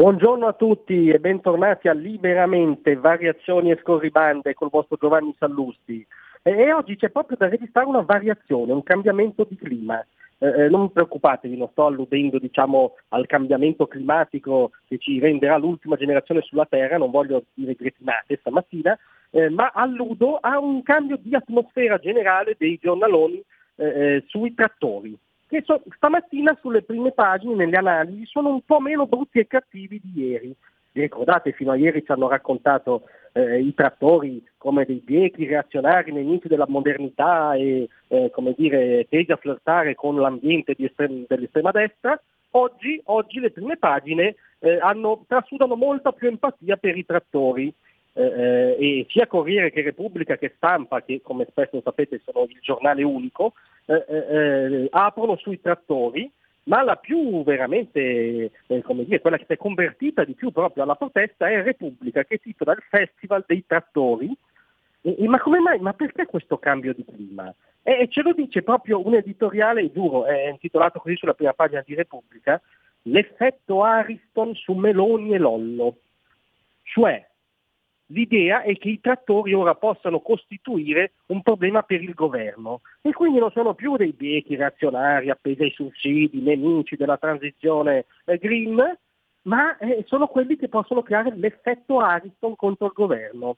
Buongiorno a tutti e bentornati a Liberamente, variazioni e scorribande col vostro Giovanni Sallusti. E, oggi c'è proprio da registrare una variazione, un cambiamento di clima. Eh, eh, non preoccupatevi, non sto alludendo diciamo, al cambiamento climatico che ci renderà l'ultima generazione sulla Terra, non voglio dire gretinate stamattina, eh, ma alludo a un cambio di atmosfera generale dei giornaloni eh, eh sui trattori che so, stamattina sulle prime pagine, nelle analisi, sono un po' meno brutti e cattivi di ieri. Vi ricordate, fino a ieri ci hanno raccontato eh, i trattori come dei biechi reazionari nemici della modernità e eh, come dire, tesi a flirtare con l'ambiente estrem- dell'estrema destra. Oggi, oggi, le prime pagine eh, hanno, trasudano molta più empatia per i trattori. Eh, eh, e sia Corriere che Repubblica che Stampa, che come spesso sapete sono il giornale unico, eh, eh, eh, aprono sui trattori, ma la più veramente, eh, come dire, quella che si è convertita di più proprio alla protesta è Repubblica, che titola il Festival dei Trattori. E, e, ma come mai? Ma perché questo cambio di clima? E, ce lo dice proprio un editoriale, giuro, è intitolato così sulla prima pagina di Repubblica, l'effetto Ariston su Meloni e Lollo. Cioè, L'idea è che i trattori ora possano costituire un problema per il governo e quindi non sono più dei biechi reazionari appesi ai sussidi, nemici della transizione eh, green, ma eh, sono quelli che possono creare l'effetto Ariston contro il governo.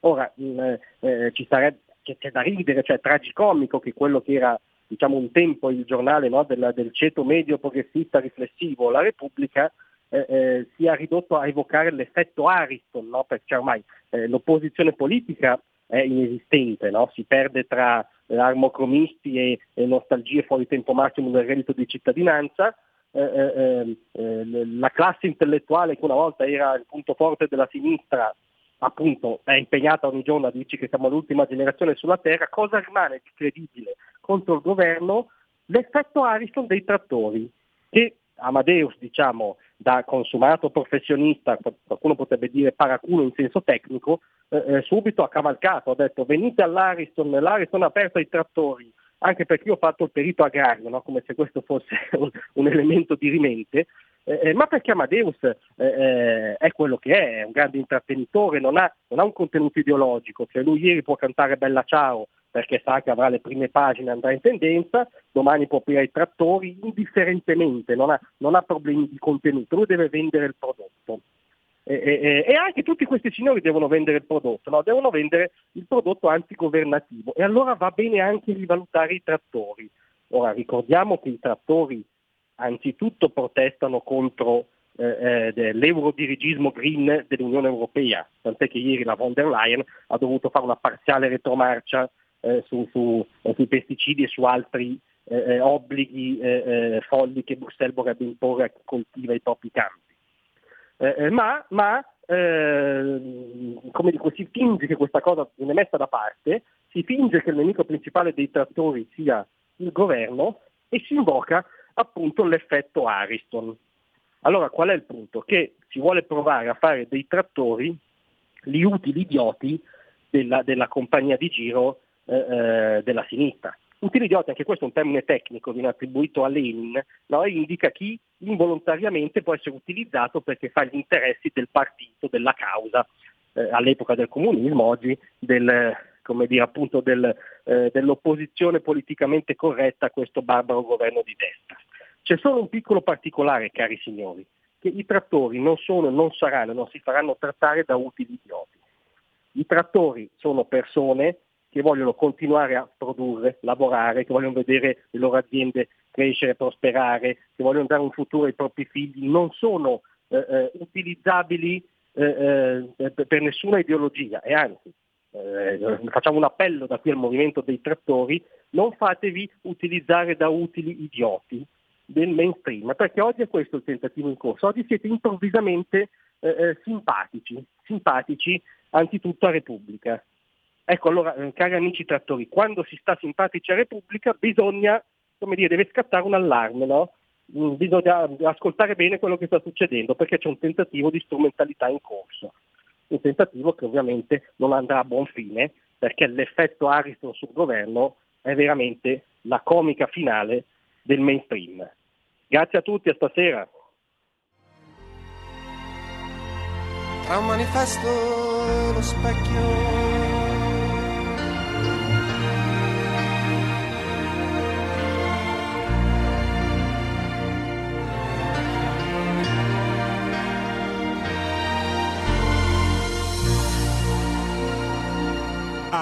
Ora, mm, eh, ci sarebbe, c'è, da ridere, cioè tragicomico che quello che era diciamo, un tempo il giornale no, del, del ceto medio progressista riflessivo, la Repubblica, eh, eh, sia ridotto a evocare l'effetto Ariston, no? perché ormai eh, l'opposizione politica è inesistente, no? si perde tra armocromisti e, e, nostalgie fuori tempo massimo del reddito di cittadinanza. Eh, eh, eh, la classe intellettuale che una volta era il punto forte della sinistra appunto è impegnata ogni giorno a dirci che siamo l'ultima generazione sulla Terra, cosa rimane di credibile contro il governo? L'effetto Ariston dei trattori, che Amadeus diciamo, da consumato professionista, qualcuno potrebbe dire paraculo in senso tecnico, eh, eh, subito ha cavalcato, ha detto venite all'Ariston, l'Ariston ha aperto ai trattori, anche perché io ho fatto il perito agrario, no? come se questo fosse un, un elemento di rimente, eh, eh ma perché Amadeus eh, eh, è quello che è, è un grande intrattenitore, non ha, non ha un contenuto ideologico, cioè lui ieri può cantare Bella Ciao, perché sa che avrà le prime pagine, andrà in tendenza, domani può aprire i trattori indifferentemente, non ha, non ha, problemi di contenuto, lui deve vendere il prodotto. E, e, e, anche tutti questi signori devono vendere il prodotto, no? devono vendere il prodotto antigovernativo e allora va bene anche rivalutare i trattori. Ora ricordiamo che i trattori anzitutto protestano contro eh, eh l'eurodirigismo green dell'Unione Europea, tant'è che ieri la von der Leyen ha dovuto fare una parziale retromarcia eh, su, su, eh, sui pesticidi e su altri eh, eh obblighi eh, folli che Bruxelles vorrebbe imporre a chi coltiva i propri campi. ma, ma come dico, si finge che questa cosa viene messa da parte, si finge che il nemico principale dei trattori sia il governo e si invoca appunto l'effetto Ariston. Allora qual è il punto? Che si vuole provare a fare dei trattori gli utili idioti della, della compagnia di giro eh, eh, della sinistra. Utile idiota, anche questo è un termine tecnico, viene attribuito a Lenin, no? indica chi involontariamente può essere utilizzato perché fa gli interessi del partito, della causa, eh, all'epoca del comunismo, oggi del, dire, del, eh, dell'opposizione politicamente corretta a questo barbaro governo di destra. C'è solo un piccolo particolare, cari signori, che i trattori non sono, non saranno, non si faranno trattare da utili idioti. I trattori sono persone che vogliono continuare a produrre, lavorare, che vogliono vedere le loro aziende crescere, prosperare, che vogliono dare un futuro ai propri figli, non sono eh, eh, utilizzabili eh, eh per nessuna ideologia e anzi eh, facciamo un appello da qui al movimento dei trattori, non fatevi utilizzare da utili idioti del mainstream, perché oggi è questo il tentativo in corso, oggi siete improvvisamente eh, eh, simpatici, simpatici anzitutto a Repubblica. Ecco allora, eh, cari amici trattori, quando si sta simpatici a Repubblica bisogna, come dire, deve scattare un allarme, no? Mm, bisogna ascoltare bene quello che sta succedendo perché c'è un tentativo di strumentalità in corso. Un tentativo che ovviamente non andrà a buon fine perché l'effetto Ariston sul governo è veramente la comica finale del mainstream. Grazie a tutti, a stasera. Tra un manifesto lo specchio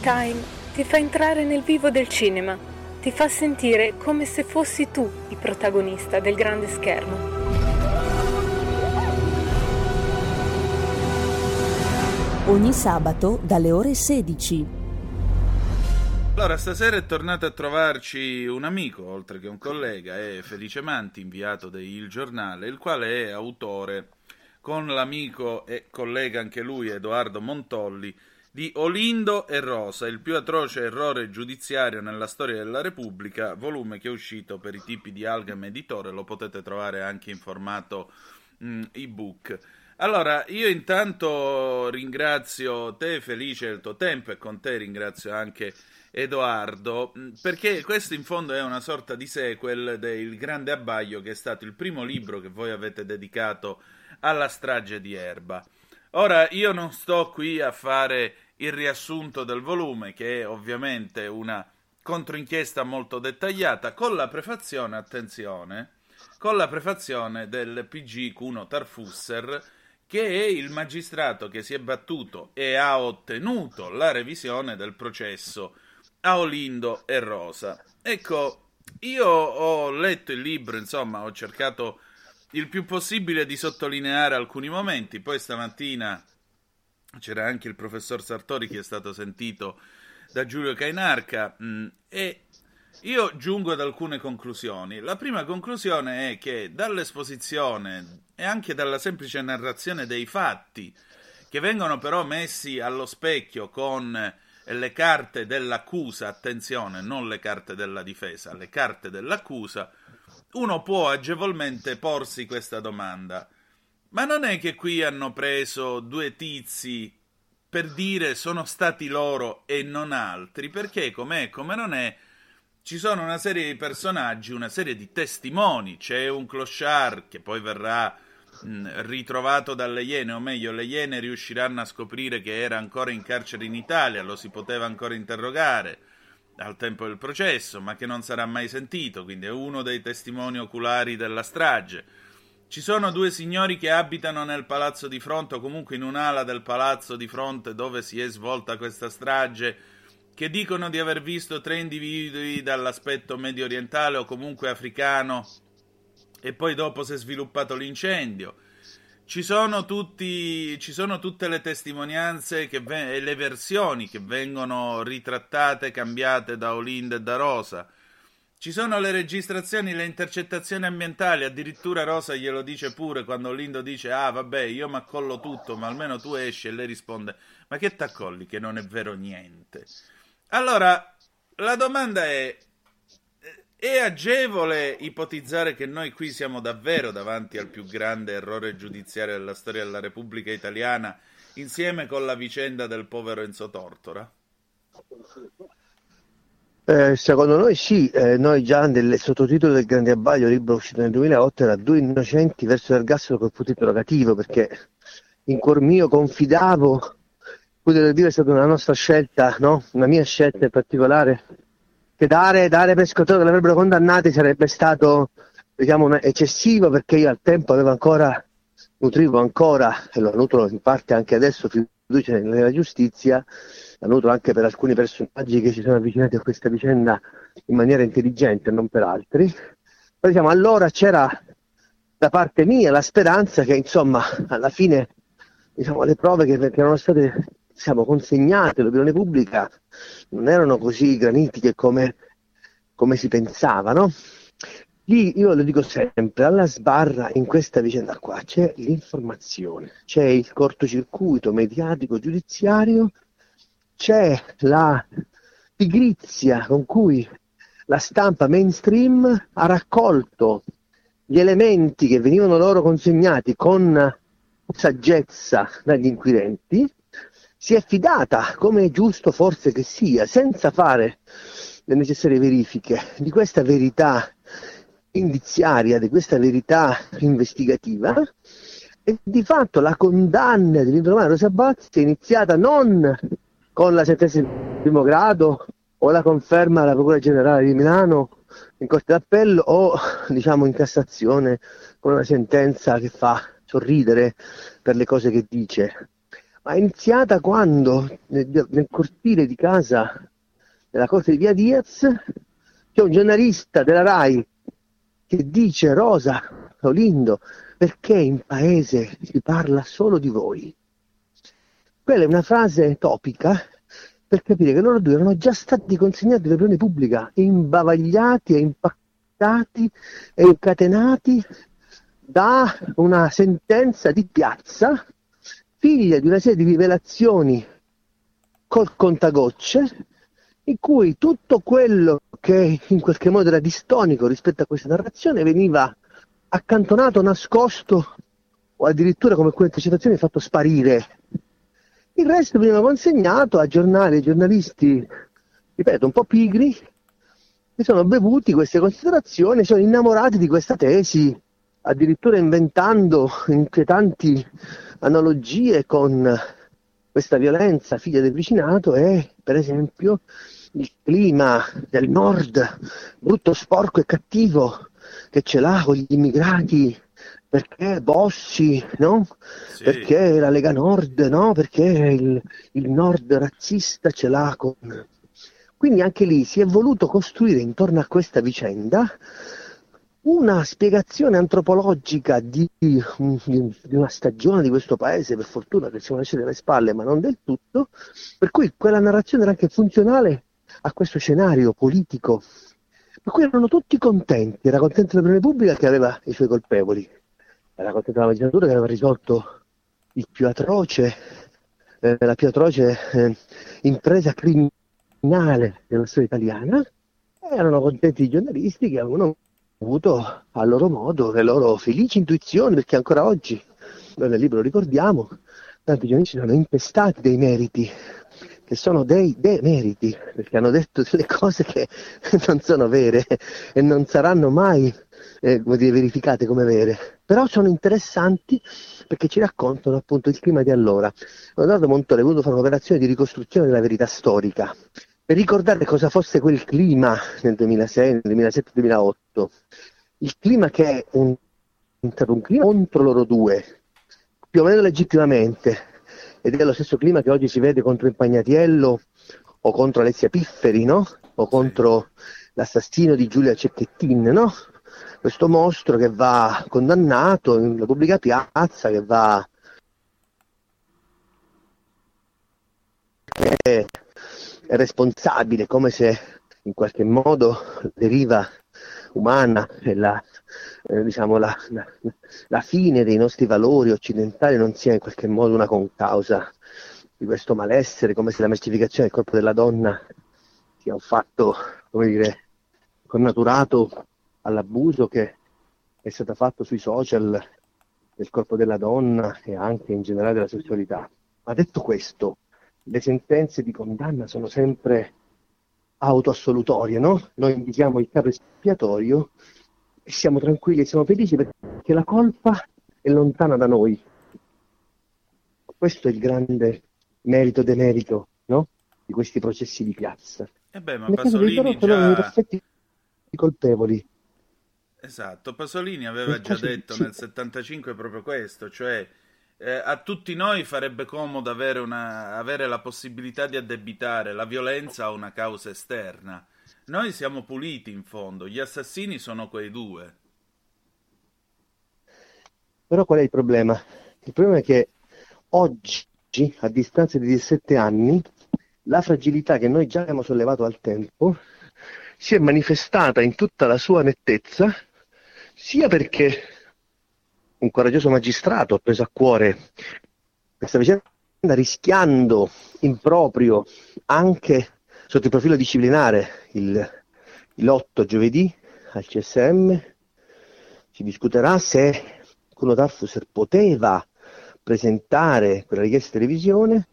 Time ti fa entrare nel vivo del cinema, ti fa sentire come se fossi tu il protagonista del grande schermo. Ogni sabato dalle ore 16. Allora, stasera è tornato a trovarci un amico, oltre che un collega, è Felice Manti, inviato del Il Giornale, il quale è autore, con l'amico e collega anche lui, Edoardo Montolli, di Olindo e Rosa, il più atroce errore giudiziario nella storia della Repubblica, volume che è uscito per i tipi di Algam Editore, lo potete trovare anche in formato mm, ebook. Allora, io intanto ringrazio te Felice del tuo tempo e con te ringrazio anche Edoardo, mh, perché questo in fondo è una sorta di sequel del Grande Abbaglio che è stato il primo libro che voi avete dedicato alla strage di Erba. Ora, io non sto qui a fare il riassunto del volume, che è ovviamente una controinchiesta molto dettagliata, con la prefazione, attenzione, con la prefazione del PG Cuno Tarfusser, che è il magistrato che si è battuto e ha ottenuto la revisione del processo a Olindo e Rosa. Ecco, io ho letto il libro, insomma, ho cercato il più possibile di sottolineare alcuni momenti, poi stamattina c'era anche il professor Sartori che è stato sentito da Giulio Cainarca mh, e io giungo ad alcune conclusioni. La prima conclusione è che dall'esposizione e anche dalla semplice narrazione dei fatti, che vengono però messi allo specchio con le carte dell'accusa, attenzione, non le carte della difesa, le carte dell'accusa, uno può agevolmente porsi questa domanda. Ma non è che qui hanno preso due tizi per dire sono stati loro e non altri, perché com'è, come non è, ci sono una serie di personaggi, una serie di testimoni, c'è un clochard che poi verrà mh, ritrovato dalle Iene, o meglio le Iene riusciranno a scoprire che era ancora in carcere in Italia, lo si poteva ancora interrogare al tempo del processo, ma che non sarà mai sentito, quindi è uno dei testimoni oculari della strage. Ci sono due signori che abitano nel palazzo di fronte, o comunque in un'ala del palazzo di fronte dove si è svolta questa strage, che dicono di aver visto tre individui dall'aspetto medio orientale o comunque africano, e poi dopo si è sviluppato l'incendio. Ci sono, tutti, ci sono tutte le testimonianze ve- e le versioni che vengono ritrattate, cambiate da Olind e da Rosa. Ci sono le registrazioni, le intercettazioni ambientali, addirittura Rosa glielo dice pure quando Olindo dice ah vabbè io mi accollo tutto ma almeno tu esci e lei risponde ma che t'accolli che non è vero niente. Allora la domanda è è agevole ipotizzare che noi qui siamo davvero davanti al più grande errore giudiziario della storia della Repubblica Italiana, insieme con la vicenda del povero Enzo Tortora? Eh, secondo noi sì, eh, noi già nel sottotitolo del Grande Abbaglio, libro uscito nel 2008, era Due innocenti verso l'ergastolo col punto interrogativo, perché in cuor mio confidavo, poter dire è stata una nostra scelta, no? una mia scelta in particolare, che dare, dare scontato che l'avrebbero condannati sarebbe stato diciamo, eccessivo perché io al tempo avevo ancora, nutrivo ancora, e lo nutro in parte anche adesso, fiducia nella giustizia, la nutro anche per alcuni personaggi che si sono avvicinati a questa vicenda in maniera intelligente, non per altri. Però diciamo, allora c'era da parte mia la speranza che insomma alla fine diciamo, le prove che, che erano state diciamo, consegnate all'opinione pubblica non erano così granitiche come, come si pensava. No? Lì io lo dico sempre, alla sbarra in questa vicenda qua c'è l'informazione, c'è il cortocircuito mediatico giudiziario c'è la pigrizia con cui la stampa mainstream ha raccolto gli elementi che venivano loro consegnati con saggezza dagli inquirenti, si è fidata, come è giusto forse che sia, senza fare le necessarie verifiche di questa verità indiziaria, di questa verità investigativa, e di fatto la condanna dell'indomani Rosa Bazzi è iniziata non con la sentenza di primo grado o la conferma della Procura Generale di Milano in Corte d'Appello o diciamo in Cassazione con una sentenza che fa sorridere per le cose che dice. Ma è iniziata quando nel, nel cortile di casa della Corte di Via Diaz c'è un giornalista della RAI che dice Rosa Olindo perché in paese si parla solo di voi? Quella è una frase topica per capire che loro due erano già stati consegnati all'opinione pubblica, imbavagliati e impattati e incatenati da una sentenza di piazza, figlia di una serie di rivelazioni col contagocce, in cui tutto quello che in qualche modo era distonico rispetto a questa narrazione veniva accantonato, nascosto o addirittura come alcune intercettazioni fatto sparire. Il resto veniva consegnato a giornali e giornalisti, ripeto, un po' pigri, che sono bevuti queste considerazioni, sono innamorati di questa tesi, addirittura inventando inquietanti analogie con questa violenza figlia del vicinato e, per esempio, il clima del nord, brutto, sporco e cattivo, che ce l'ha con gli immigrati perché Bossi, no? Sì. Perché la Lega Nord, no? Perché il, il Nord razzista ce l'ha con... Quindi anche lì si è voluto costruire intorno a questa vicenda una spiegazione antropologica di, di, una stagione di questo paese, per fortuna che siamo lasciati alle spalle, ma non del tutto, per cui quella narrazione era anche funzionale a questo scenario politico, per cui erano tutti contenti, era contenta l'opinione pubblica che aveva i suoi colpevoli, era contenta la magistratura che aveva risolto il più atroce, eh, la più atroce eh, impresa criminale della storia italiana, erano contenti i giornalisti che avevano avuto a loro modo le loro felici intuizioni, perché ancora oggi, noi nel libro ricordiamo, tanti giornalisti sono impestati dei meriti, che sono dei demeriti, perché hanno detto delle cose che non sono vere e non saranno mai eh, come dire, verificate come vere, però sono interessanti perché ci raccontano appunto il clima di allora. Leonardo Montore ha voluto fare un'operazione di ricostruzione della verità storica per ricordare cosa fosse quel clima nel 2006, nel 2007-2008, il clima che è un, un clima contro loro due, più o meno legittimamente, ed è lo stesso clima che oggi si vede contro Impagnatiello o contro Alessia Pifferi, no? O contro l'assassino di Giulia Cecchettin, no? questo mostro che va condannato in una pubblica piazza, che va responsabile, come se in qualche modo deriva umana e la, eh, diciamo, la, la, la, fine dei nostri valori occidentali non sia in qualche modo una concausa di questo malessere, come se la mercificazione del corpo della donna sia un fatto, come dire, connaturato all'abuso che è stato fatto sui social del corpo della donna e anche in generale della sessualità. Ma detto questo, le sentenze di condanna sono sempre autoassolutorie, no? Noi indichiamo il capo espiatorio e siamo tranquilli e siamo felici perché la colpa è lontana da noi. Questo è il grande merito demerito, no? Di questi processi di piazza. Eh beh, ma Nel Pasolini già... perfetti colpevoli. Esatto, Pasolini aveva già detto nel 75 proprio questo, cioè eh, a tutti noi farebbe comodo avere, una- avere la possibilità di addebitare la violenza a una causa esterna. Noi siamo puliti in fondo, gli assassini sono quei due. Però qual è il problema? Il problema è che oggi, a distanza di 17 anni, la fragilità che noi già abbiamo sollevato al tempo si è manifestata in tutta la sua nettezza, sia perché un coraggioso magistrato ha preso a cuore questa vicenda rischiando in proprio anche sotto il profilo disciplinare il, l'8 giovedì al CSM si discuterà se Kuno Tarfusser poteva presentare quella richiesta di revisione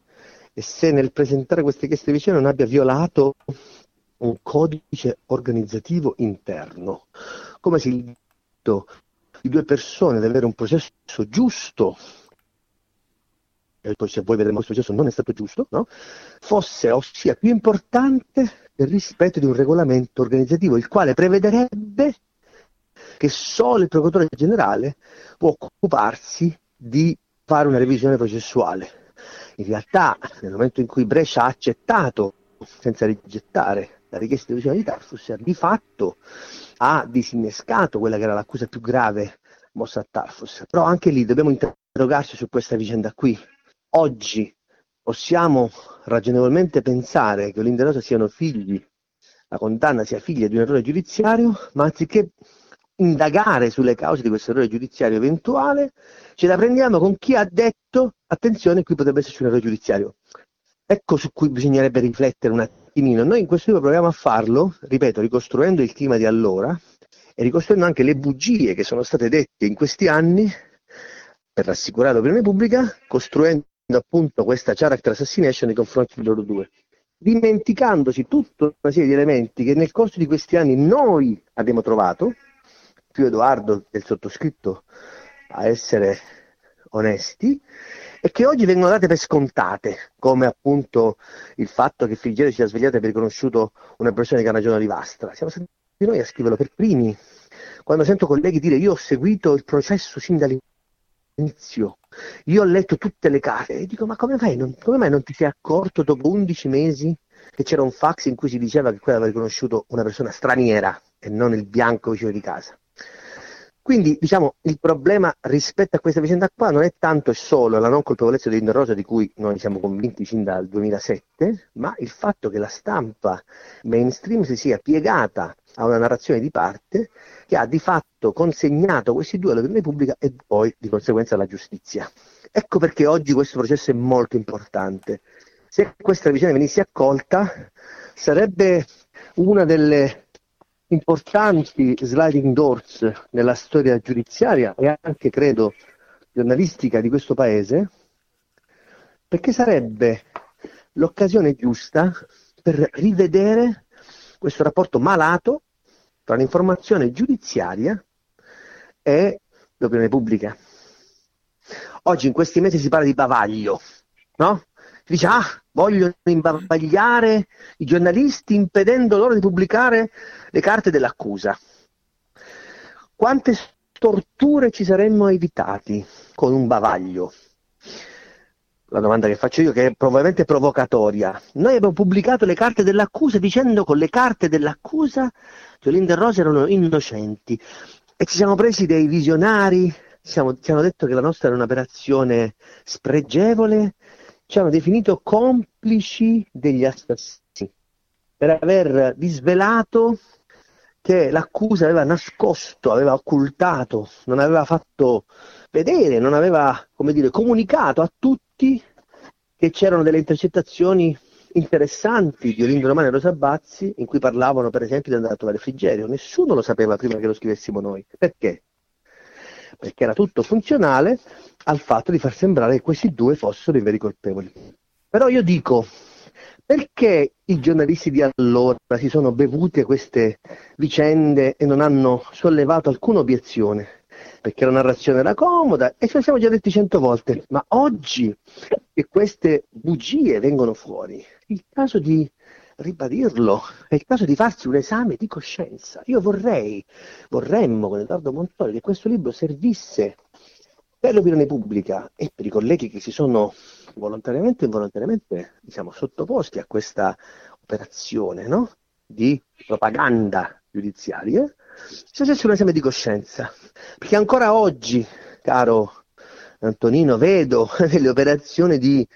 e se nel presentare questa richiesta di revisione non abbia violato un codice organizzativo interno, come se il diritto di due persone ad avere un processo giusto e poi se voi vedremo questo processo non è stato giusto, no? fosse ossia più importante del rispetto di un regolamento organizzativo, il quale prevederebbe che solo il procuratore generale può occuparsi di fare una revisione processuale. In realtà, nel momento in cui Brescia ha accettato, senza rigettare la richiesta di revisione di Tarfus, di fatto ha disinnescato quella che era l'accusa più grave mossa a Tarfus. Però anche lì dobbiamo interrogarci su questa vicenda qui. Oggi possiamo ragionevolmente pensare che Olinda Rosa siano figli, la condanna sia figlia di un errore giudiziario, ma anziché indagare sulle cause di questo errore giudiziario eventuale, ce la prendiamo con chi ha detto, attenzione, qui potrebbe esserci un errore giudiziario. Ecco su cui bisognerebbe riflettere un attimino. Noi in questo libro proviamo a farlo, ripeto, ricostruendo il clima di allora e ricostruendo anche le bugie che sono state dette in questi anni per rassicurare l'opinione pubblica, costruendo appunto questa character assassination nei confronti di loro due, dimenticandosi tutta una serie di elementi che nel corso di questi anni noi abbiamo trovato, più Edoardo del sottoscritto a essere onesti, e che oggi vengono date per scontate, come appunto il fatto che Frigerio sia svegliato e abbia riconosciuto una persona che ha ragione di Vastra. Siamo stati noi a scriverlo per primi. Quando sento colleghi dire io ho seguito il processo sin dall'inizio, io ho letto tutte le carte e dico ma come mai non, come mai non ti sei accorto dopo 11 mesi che c'era un fax in cui si diceva che quello aveva riconosciuto una persona straniera e non il bianco vicino di casa? Quindi diciamo il problema rispetto a questa vicenda qua non è tanto e solo la non colpevolezza di Linda Rosa di cui noi siamo convinti sin dal 2007, ma il fatto che la stampa mainstream si sia piegata a una narrazione di parte che ha di fatto consegnato questi due all'opinione pubblica e poi di conseguenza alla giustizia. Ecco perché oggi questo processo è molto importante. Se questa vicenda venisse accolta sarebbe una delle importanti sliding doors nella storia giudiziaria e anche credo giornalistica di questo paese, perché sarebbe l'occasione giusta per rivedere questo rapporto malato tra l'informazione giudiziaria e l'opinione pubblica. Oggi in questi mesi si parla di bavaglio, no? Dice, ah, vogliono imbavagliare i giornalisti impedendo loro di pubblicare le carte dell'accusa. Quante torture ci saremmo evitati con un bavaglio? La domanda che faccio io, che è probabilmente provocatoria. Noi abbiamo pubblicato le carte dell'accusa dicendo con le carte dell'accusa che Olinda e Rosa erano innocenti e ci siamo presi dei visionari, siamo, ci hanno detto che la nostra era un'operazione spregevole, ci hanno definito complici degli assassini per aver disvelato che l'accusa aveva nascosto, aveva occultato, non aveva fatto vedere, non aveva, dire, comunicato a tutti che c'erano delle intercettazioni interessanti di Olindo Romano e Rosa Bazzi in cui parlavano per esempio di andare a trovare Frigerio. Nessuno lo sapeva prima che lo scrivessimo noi. Perché? Perché era tutto funzionale al fatto di far sembrare che questi due fossero i veri colpevoli. Però io dico, Perché i giornalisti di allora si sono bevuti queste vicende e non hanno sollevato alcuna obiezione? Perché la narrazione era comoda e ce lo siamo già detti cento volte, ma oggi che queste bugie vengono fuori, il caso di ribadirlo, è il caso di farsi un esame di coscienza. Io vorrei, vorremmo con Edoardo Montori che questo libro servisse per l'opinione pubblica e per i colleghi che si sono volontariamente e involontariamente diciamo, sottoposti a questa operazione no? di propaganda giudiziaria, se facesse un esame di coscienza. Perché ancora oggi, caro Antonino, vedo delle operazioni di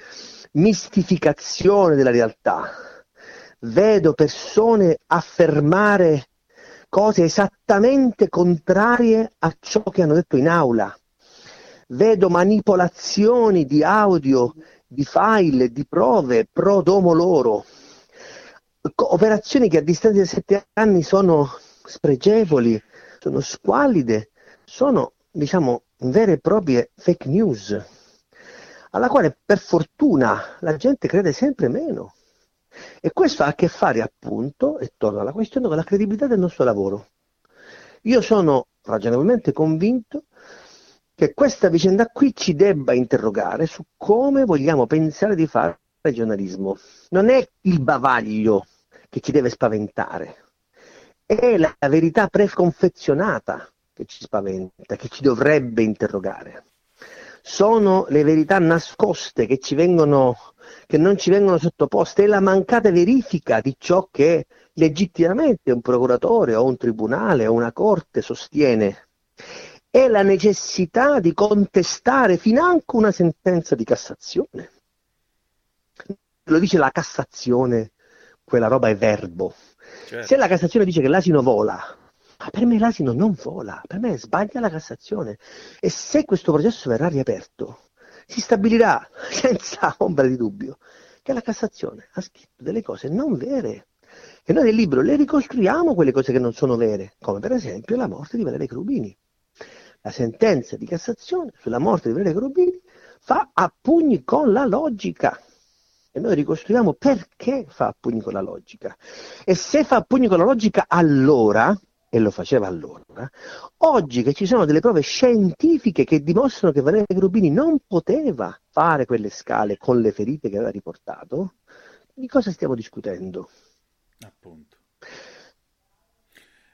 mistificazione della realtà. Vedo persone affermare cose esattamente contrarie a ciò che hanno detto in aula vedo manipolazioni di audio, di file, di prove pro domo loro, operazioni che a distanza di sette anni sono spregevoli, sono squallide, sono diciamo vere e proprie fake news, alla quale per fortuna la gente crede sempre meno. E questo ha a che fare appunto, e torno alla questione, con la credibilità del nostro lavoro. Io sono ragionevolmente convinto che questa vicenda qui ci debba interrogare su come vogliamo pensare di fare giornalismo. Non è il bavaglio che ci deve spaventare, è la verità preconfezionata che ci spaventa, che ci dovrebbe interrogare. Sono le verità nascoste che, ci vengono, che non ci vengono sottoposte, è la mancata verifica di ciò che legittimamente un procuratore o un tribunale o una corte sostiene è la necessità di contestare financo una sentenza di Cassazione. Lo dice la Cassazione, quella roba è verbo. Certo. Se la Cassazione dice che l'asino vola, ma per me l'asino non vola, per me sbaglia la Cassazione. E se questo processo verrà riaperto, si stabilirà senza ombra di dubbio che la Cassazione ha scritto delle cose non vere. E noi nel libro le ricostruiamo quelle cose che non sono vere, come per esempio la morte di Valerio Crubini la sentenza di Cassazione sulla morte di Valerio Corubini fa a pugni con la logica. E noi ricostruiamo perché fa a pugni con la logica. E se fa a pugni con la logica allora, e lo faceva allora, oggi che ci sono delle prove scientifiche che dimostrano che Valerio Rubini non poteva fare quelle scale con le ferite che aveva riportato, di cosa stiamo discutendo? Appunto.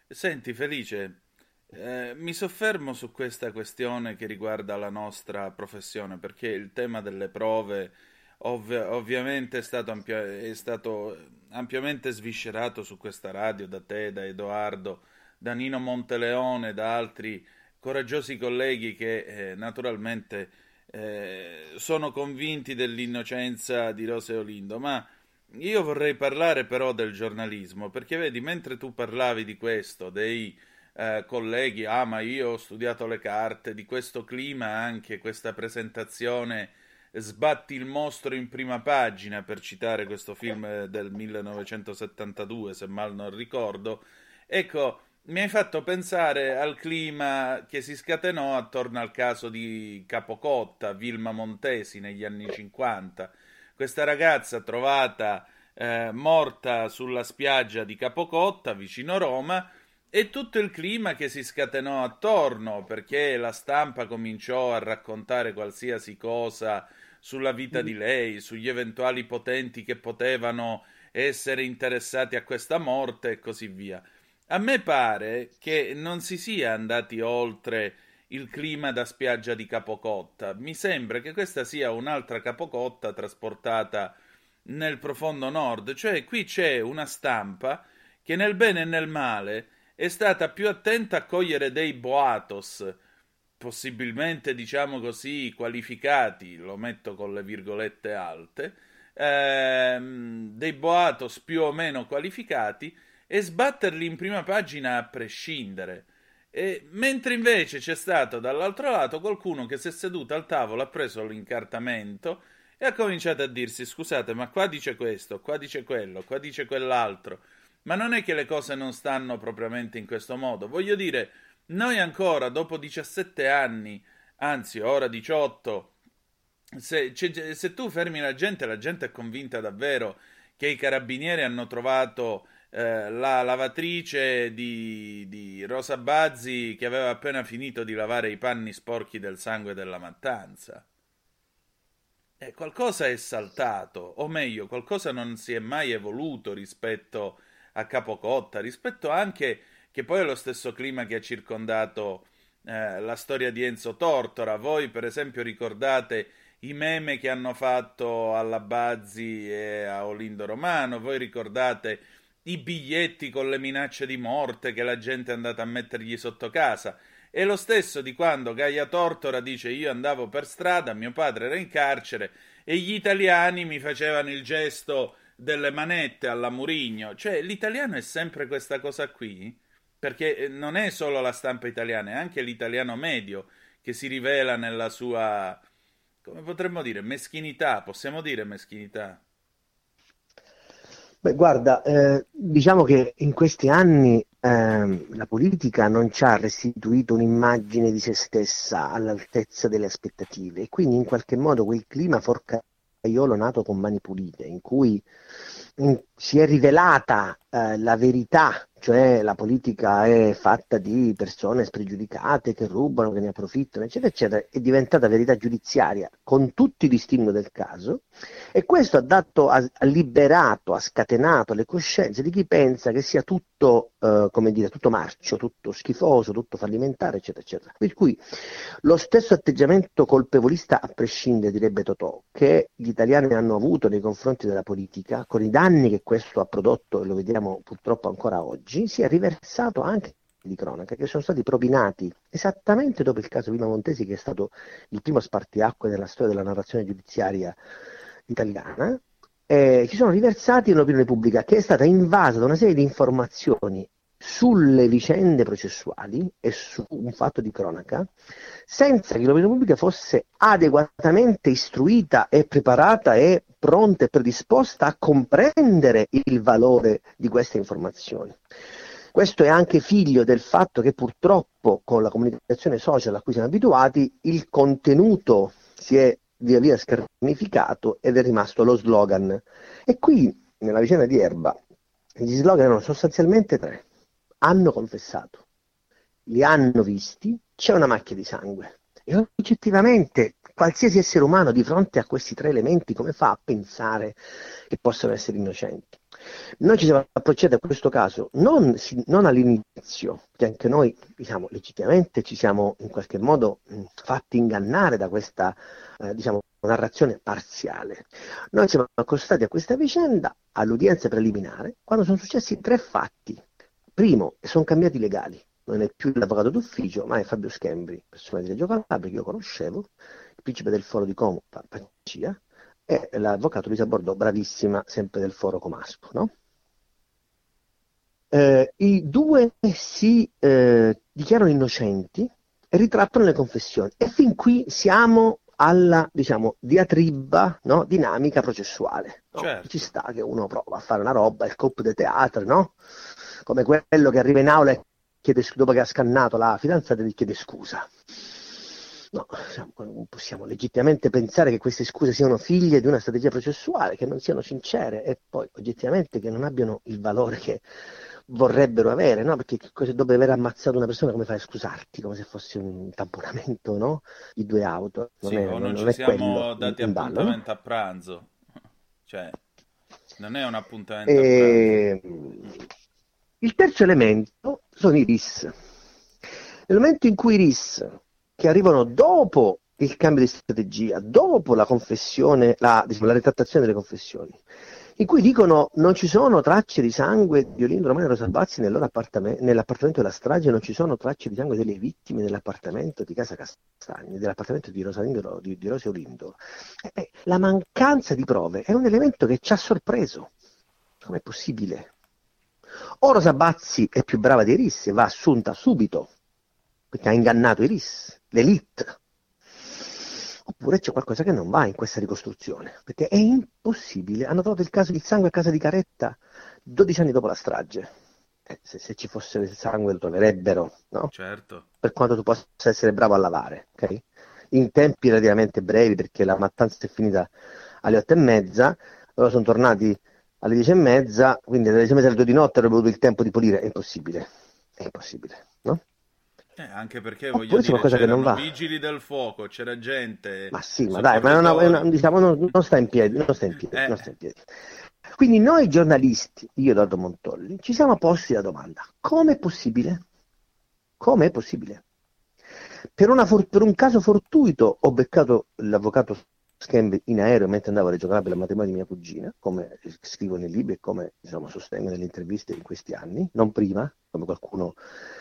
Senti Felice, eh, mi soffermo su questa questione che riguarda la nostra professione, perché il tema delle prove ov- ovviamente è stato, ampia- è stato, ampiamente sviscerato su questa radio da te, da Edoardo, da Nino Monteleone, da altri coraggiosi colleghi che eh, naturalmente eh, sono convinti dell'innocenza di Rose Olindo, ma io vorrei parlare però del giornalismo, perché vedi, mentre tu parlavi di questo, dei eh, colleghi, ah ma io ho studiato le carte, di questo clima anche questa presentazione Sbatti il mostro in prima pagina, per citare questo film del 1972, se mal non ricordo. Ecco, mi hai fatto pensare al clima che si scatenò attorno al caso di Capocotta, Vilma Montesi, negli anni 50. Questa ragazza trovata eh, morta sulla spiaggia di Capocotta, vicino Roma, e tutto il clima che si scatenò attorno, perché la stampa cominciò a raccontare qualsiasi cosa sulla vita di lei, sugli eventuali potenti che potevano essere interessati a questa morte e così via. A me pare che non si sia andati oltre il clima da spiaggia di Capocotta. Mi sembra che questa sia un'altra Capocotta trasportata nel profondo nord, cioè qui c'è una stampa che nel bene e nel male è stata più attenta a cogliere dei boatos, possibilmente diciamo così qualificati, lo metto con le virgolette alte, ehm, dei boatos più o meno qualificati e sbatterli in prima pagina a prescindere. E, mentre invece c'è stato dall'altro lato qualcuno che si è seduto al tavolo, ha preso l'incartamento e ha cominciato a dirsi: Scusate, ma qua dice questo, qua dice quello, qua dice quell'altro. Ma non è che le cose non stanno propriamente in questo modo. Voglio dire, noi ancora, dopo 17 anni, anzi ora 18, se, se, tu fermi la gente, la gente è convinta davvero che i carabinieri hanno trovato eh, la lavatrice di, di, Rosa Bazzi che aveva appena finito di lavare i panni sporchi del sangue della mattanza. Eh, qualcosa è saltato, o meglio, qualcosa non si è mai evoluto rispetto a Capocotta, rispetto anche che poi è lo stesso clima che ha circondato eh, la storia di Enzo Tortora. Voi, per esempio, ricordate i meme che hanno fatto alla Bazzi e a Olindo Romano, voi ricordate i biglietti con le minacce di morte che la gente è andata a mettergli sotto casa. È lo stesso di quando Gaia Tortora dice io andavo per strada, mio padre era in carcere e gli italiani mi facevano il gesto delle manette alla Murigno. Cioè l'italiano è sempre questa cosa qui, perché eh, non è solo la stampa italiana, è anche l'italiano medio che si rivela nella sua, come potremmo dire, meschinità, possiamo dire meschinità. Beh, guarda, eh, diciamo che in questi anni eh, la politica non ci ha restituito un'immagine di se stessa all'altezza delle aspettative e quindi in qualche modo quel clima forcaiolo nato con mani pulite, in cui si è rivelata eh, la verità cioè la politica è fatta di persone spregiudicate che rubano, che ne approfittano, eccetera, eccetera, è diventata verità giudiziaria con tutti i distinguo del caso e questo ha, dato, ha, liberato, ha scatenato le coscienze di chi pensa che sia tutto, eh, come dire, tutto marcio, tutto schifoso, tutto fallimentare, eccetera, eccetera. Per cui lo stesso atteggiamento colpevolista a prescindere, direbbe Totò, che gli italiani hanno avuto nei confronti della politica, con i danni che questo ha prodotto, e lo vediamo purtroppo ancora oggi, si è riversato anche di cronaca che sono stati propinati esattamente dopo il caso Vima Montesi che è stato il primo spartiacque nella storia della narrazione giudiziaria italiana eh, ci sono riversati in un'opinione pubblica che è stata invasa da una serie di informazioni sulle vicende processuali e su un fatto di cronaca senza che l'opinione pubblica fosse adeguatamente istruita e preparata e pronta e predisposta a comprendere il valore di queste informazioni. Questo è anche figlio del fatto che purtroppo con la comunicazione social a cui siamo abituati il contenuto si è via via scarnificato ed è rimasto lo slogan. E qui, nella vicenda di Erba, gli slogan erano sostanzialmente tre hanno confessato, li hanno visti, c'è una macchia di sangue. E oggettivamente qualsiasi essere umano di fronte a questi tre elementi come fa a pensare che possano essere innocenti? Noi ci siamo approcciati a questo caso non, non all'inizio, che anche noi diciamo, legittimamente ci siamo in qualche modo fatti ingannare da questa eh, diciamo, narrazione parziale. Noi siamo accostati a questa vicenda all'udienza preliminare quando sono successi tre fatti Primo, sono cambiati i legali, non è più l'avvocato d'ufficio, ma è Fabio Schembri, persona di Reggio Calabria che io conoscevo, il principe del foro di Como, Pacia, e l'avvocato Luisa Bordò, bravissima, sempre del foro Comasco. No? Eh, I due si eh, dichiarano innocenti e ritrattano le confessioni. E fin qui siamo alla diciamo, diatriba no? dinamica processuale. No? Certo. Ci sta che uno prova a fare una roba, il cop de teatro, no? Come quello che arriva in aula e chiede, dopo che ha scannato la fidanzata gli chiede scusa. No, possiamo legittimamente pensare che queste scuse siano figlie di una strategia processuale, che non siano sincere e poi oggettivamente che non abbiano il valore che vorrebbero avere, no? Perché dopo aver ammazzato una persona come fai a scusarti? Come se fosse un tamponamento, no? Di due auto. Non sì, è, o non, non ci siamo dati in, in appuntamento ballo, no? a pranzo. Cioè, non è un appuntamento e... a pranzo. Il terzo elemento sono i RIS. Nel momento in cui i RIS, che arrivano dopo il cambio di strategia, dopo la confessione, la, diciamo, la ritrattazione delle confessioni, in cui dicono non ci sono tracce di sangue di Olindo Romano e Rosa Bazzi appartamento, nell'appartamento della strage, non ci sono tracce di sangue delle vittime nell'appartamento di Casa Castagni, nell'appartamento di, Rosalindo, di, di Rosy Olindo. Eh, eh, la mancanza di prove è un elemento che ci ha sorpreso. Com'è possibile? O Rosa Bazzi è più brava di Iris e va assunta subito, perché ha ingannato Iris, l'elite. Oppure c'è qualcosa che non va in questa ricostruzione, perché è impossibile. Hanno trovato il caso del sangue a casa di Caretta 12 anni dopo la strage. Eh, se, se, ci fosse il sangue lo troverebbero, no? Certo. Per quanto tu possa essere bravo a lavare, ok? In tempi relativamente brevi, perché la mattanza è finita alle otto e mezza, loro sono tornati alle dieci e mezza, quindi alle dieci e mezza alle due di notte avrei avuto il tempo di pulire, è impossibile, è impossibile, no? Eh, anche perché Oppure voglio dire, qualcosa che non va. vigili del fuoco, c'era gente. Ma sì, ma dai, ma è una- diciamo, non, non sta in piedi, non sta in piedi, Eh. non sta in piedi. Quindi noi giornalisti, io e Edoardo Montolli, ci siamo posti la domanda, come è possibile? Come è possibile? Per, for- per un caso fortuito ho beccato l'avvocato Schembe in aereo mentre andavo a Reggio Calabria al matrimonio di mia cugina, come scrivo nei libri e come diciamo, sostengo nelle interviste in questi anni, non prima, come qualcuno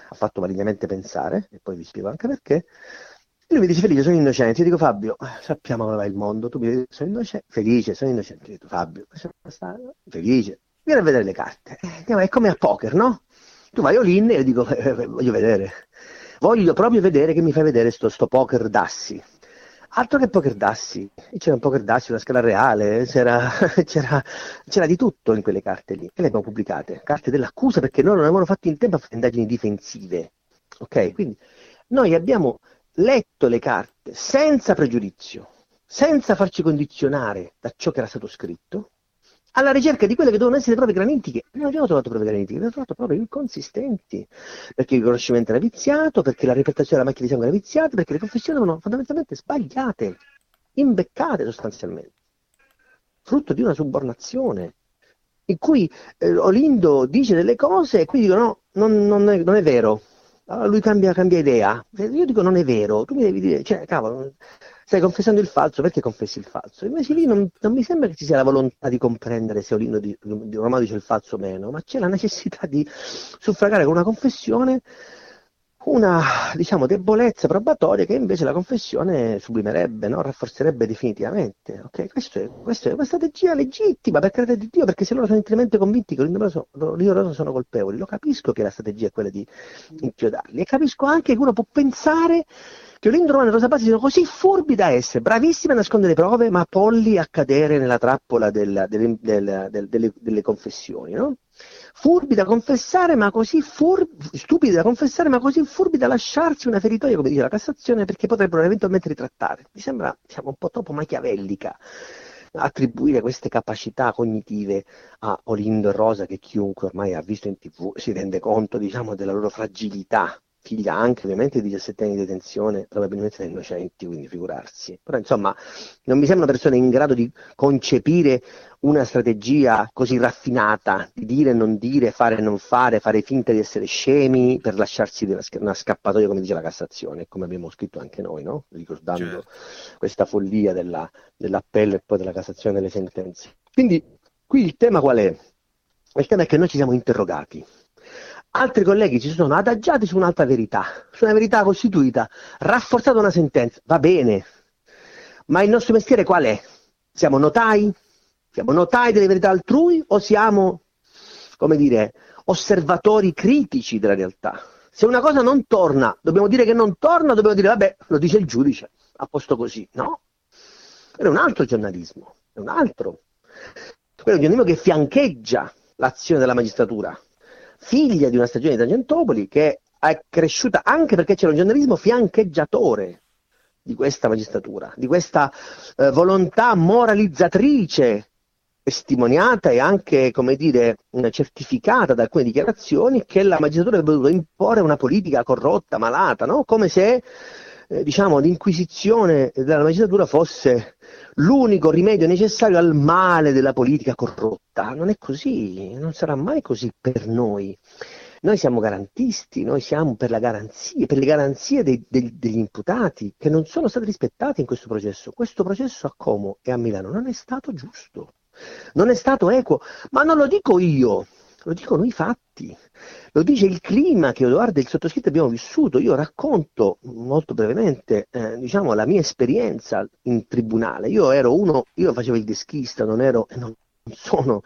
ha fatto malignamente pensare, e poi vi spiego anche perché. E lui mi dice Felice, sono innocente. Io dico Fabio, sappiamo come va il mondo, tu mi dici sono innocente, felice, sono innocente. Io dico Fabio, felice, vieni a vedere le carte. Eh, è come a poker, no? Tu vai all-in e io dico, eh, eh, voglio vedere, voglio proprio vedere che mi fai vedere sto, sto poker dassi. Altro che poker dassi, c'era un poker dassi, una scala reale, c'era, c'era, c'era di tutto in quelle carte lì. E le abbiamo pubblicate, carte dell'accusa perché noi non avevamo fatto in tempo a fare indagini difensive. Ok? Quindi noi abbiamo letto le carte senza pregiudizio, senza farci condizionare da ciò che era stato scritto, alla ricerca di quelle che dovevano essere prove granitiche. Non abbiamo trovato prove granitiche, abbiamo trovato prove inconsistenti, perché il riconoscimento era viziato, perché la repertazione della macchina di sangue era viziata, perché le confessioni erano fondamentalmente sbagliate, imbeccate sostanzialmente, frutto di una subornazione, in cui eh, Olindo dice delle cose e qui dicono no, non, non è, non è vero. Allora lui cambia, cambia idea. Io dico non è vero, tu mi devi dire, cioè, cavolo, stai confessando il falso, perché confessi il falso? Invece lì non, non mi sembra che ci sia la volontà di comprendere se Olindo di, di Romano dice il falso o meno, ma c'è la necessità di suffragare con una confessione una diciamo, debolezza probatoria che invece la confessione sublimerebbe, no? rafforzerebbe definitivamente. ok? Questo è, una strategia legittima, per carità di Dio, perché se loro sono intimamente convinti che loro sono, sono colpevoli, lo capisco che la strategia è quella di inchiodarli e capisco anche che uno può pensare che Olindo Romano e Rosa Pazzi siano così furbi da essere, bravissimi a nascondere le prove, ma polli a cadere nella trappola del- del- del- del- delle, delle confessioni, no? Furbi da confessare, ma così furbi, stupidi da confessare, ma così furbi da lasciarsi una feritoia, come dice la Cassazione, perché potrebbero eventualmente ritrattare. Mi sembra diciamo, un po' troppo machiavellica attribuire queste capacità cognitive a Olindo e Rosa, che chiunque ormai ha visto in tv si rende conto diciamo, della loro fragilità, figlia anche ovviamente di 17 anni di detenzione, probabilmente da innocenti, quindi figurarsi. Però insomma non mi sembrano persone in grado di concepire una strategia così raffinata di dire e non dire, fare e non fare, fare finta di essere scemi per lasciarsi una, una scappatoia, come dice la Cassazione, come abbiamo scritto anche noi, no? ricordando Certo. questa follia della- dell'appello e poi della Cassazione delle sentenze. Quindi qui il tema qual è? Il tema è che noi ci siamo interrogati. Altri colleghi si sono adagiati su un'altra verità, su una verità costituita, rafforzata una sentenza, va bene, ma il nostro mestiere qual è? Siamo notai? Siamo notai delle verità altrui o siamo, come dire, osservatori critici della realtà? Se una cosa non torna, dobbiamo dire che non torna, dobbiamo dire, vabbè, lo dice il giudice, a posto così. No, è un altro giornalismo, è un altro. Quello è un giornalismo che fiancheggia l'azione della magistratura, figlia di una stagione di Tangentopoli che è cresciuta anche perché c'era un giornalismo fiancheggiatore di questa magistratura, di questa eh, volontà moralizzatrice testimoniata e anche, come dire, certificata da alcune dichiarazioni che la magistratura avrebbe dovuto imporre una politica corrotta, malata, no? come se eh, diciamo, l'inquisizione della magistratura fosse l'unico rimedio necessario al male della politica corrotta. Non è così, non sarà mai così per noi. Noi siamo garantisti, noi siamo per garanzia, per le garanzie dei- dei- degli imputati che non sono state rispettate in questo processo. Questo processo a Como e a Milano non è stato giusto, non è stato equo, ma non lo dico io, lo dicono i fatti, lo dice il clima che Edoardo e il sottoscritto abbiamo vissuto. Io racconto molto brevemente eh, diciamo, la mia esperienza in tribunale. Io ero uno, io facevo il deschista, non ero, non sono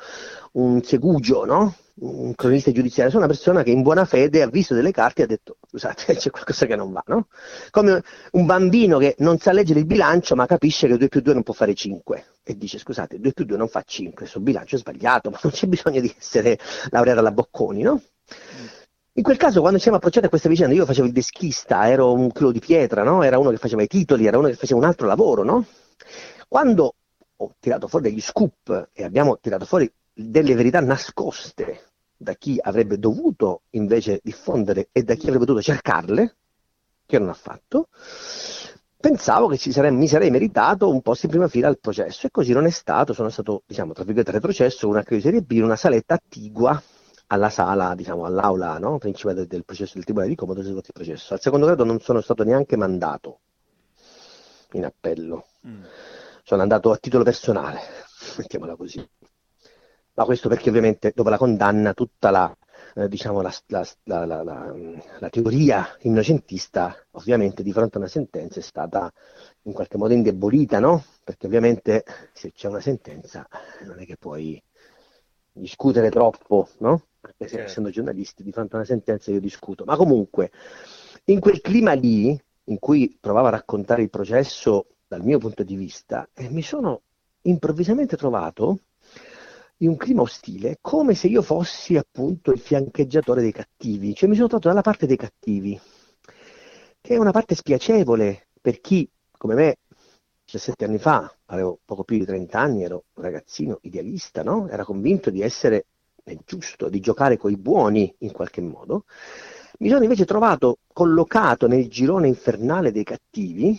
un segugio, no? un cronista giudiziario, sono una persona che in buona fede ha visto delle carte e ha detto scusate c'è qualcosa che non va, no? Come un bambino che non sa leggere il bilancio ma capisce che 2 più 2 non può fare 5 e dice scusate 2 più 2 non fa 5, questo bilancio è sbagliato, ma non c'è bisogno di essere laureato alla Bocconi, no? In quel caso, quando ci siamo approcciati a questa vicenda, io facevo il deschista, ero un chilo di pietra, no? Era uno che faceva i titoli, era uno che faceva un altro lavoro, no? Quando ho tirato fuori degli scoop e abbiamo tirato fuori delle verità nascoste da chi avrebbe dovuto invece diffondere e da chi avrebbe dovuto cercarle, che non ha fatto, pensavo che sarei, mi sarei meritato un posto in prima fila al processo e così non è stato, sono stato, diciamo, tra virgolette retrocesso, una crisi serie B, in una saletta attigua alla sala, diciamo, all'aula no? principale del, processo del Tribunale di Comodo il processo. Al secondo grado non sono stato neanche mandato in appello, mm. Sono andato a titolo personale, mettiamola così. Ma questo perché ovviamente dopo la condanna tutta la, eh, diciamo, la, la, la, la, teoria innocentista ovviamente di fronte a una sentenza è stata in qualche modo indebolita, no? Perché ovviamente se c'è una sentenza non è che puoi discutere troppo, no? Anche se certo. essendo giornalisti di fronte a una sentenza io discuto. Ma comunque, in quel clima lì, in cui provavo a raccontare il processo dal mio punto di vista, eh, mi sono improvvisamente trovato in un clima ostile, come se io fossi appunto il fiancheggiatore dei cattivi, cioè mi sono trovato dalla parte dei cattivi, che è una parte spiacevole per chi, come me, 17 anni fa, avevo poco più di 30 anni, ero un ragazzino idealista, no? Era convinto di essere giusto, di giocare coi buoni in qualche modo. Mi sono invece trovato collocato nel girone infernale dei cattivi,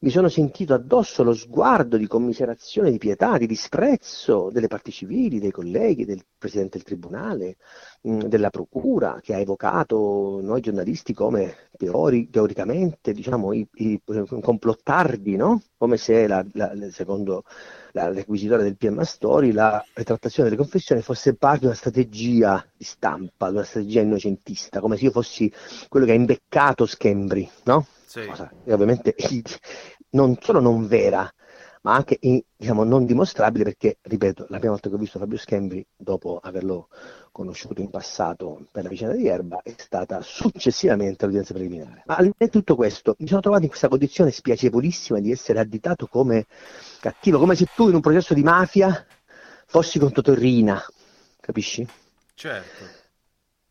mi sono sentito addosso lo sguardo di commiserazione, di pietà, di disprezzo delle parti civili, dei colleghi, del Presidente del Tribunale, mh, della Procura, che ha evocato noi giornalisti come teori, teoricamente diciamo, i, i, complottardi, no? come se, la, la, secondo la requisitore del PM Astori, la ritrattazione delle confessioni fosse parte di una strategia di stampa, di una strategia innocentista, come se io fossi quello che ha imbeccato Schembri, no? Sì. Cosa è ovviamente non solo non vera, ma anche diciamo, non dimostrabile perché, ripeto, la prima volta che ho visto Fabio Schembri, dopo averlo conosciuto in passato per la vicenda di Erba, è stata successivamente all'udienza preliminare. Ma al di là di tutto questo, mi sono trovato in questa condizione spiacevolissima di essere additato come cattivo, come se tu in un processo di mafia fossi contro Torrina, capisci? Certo.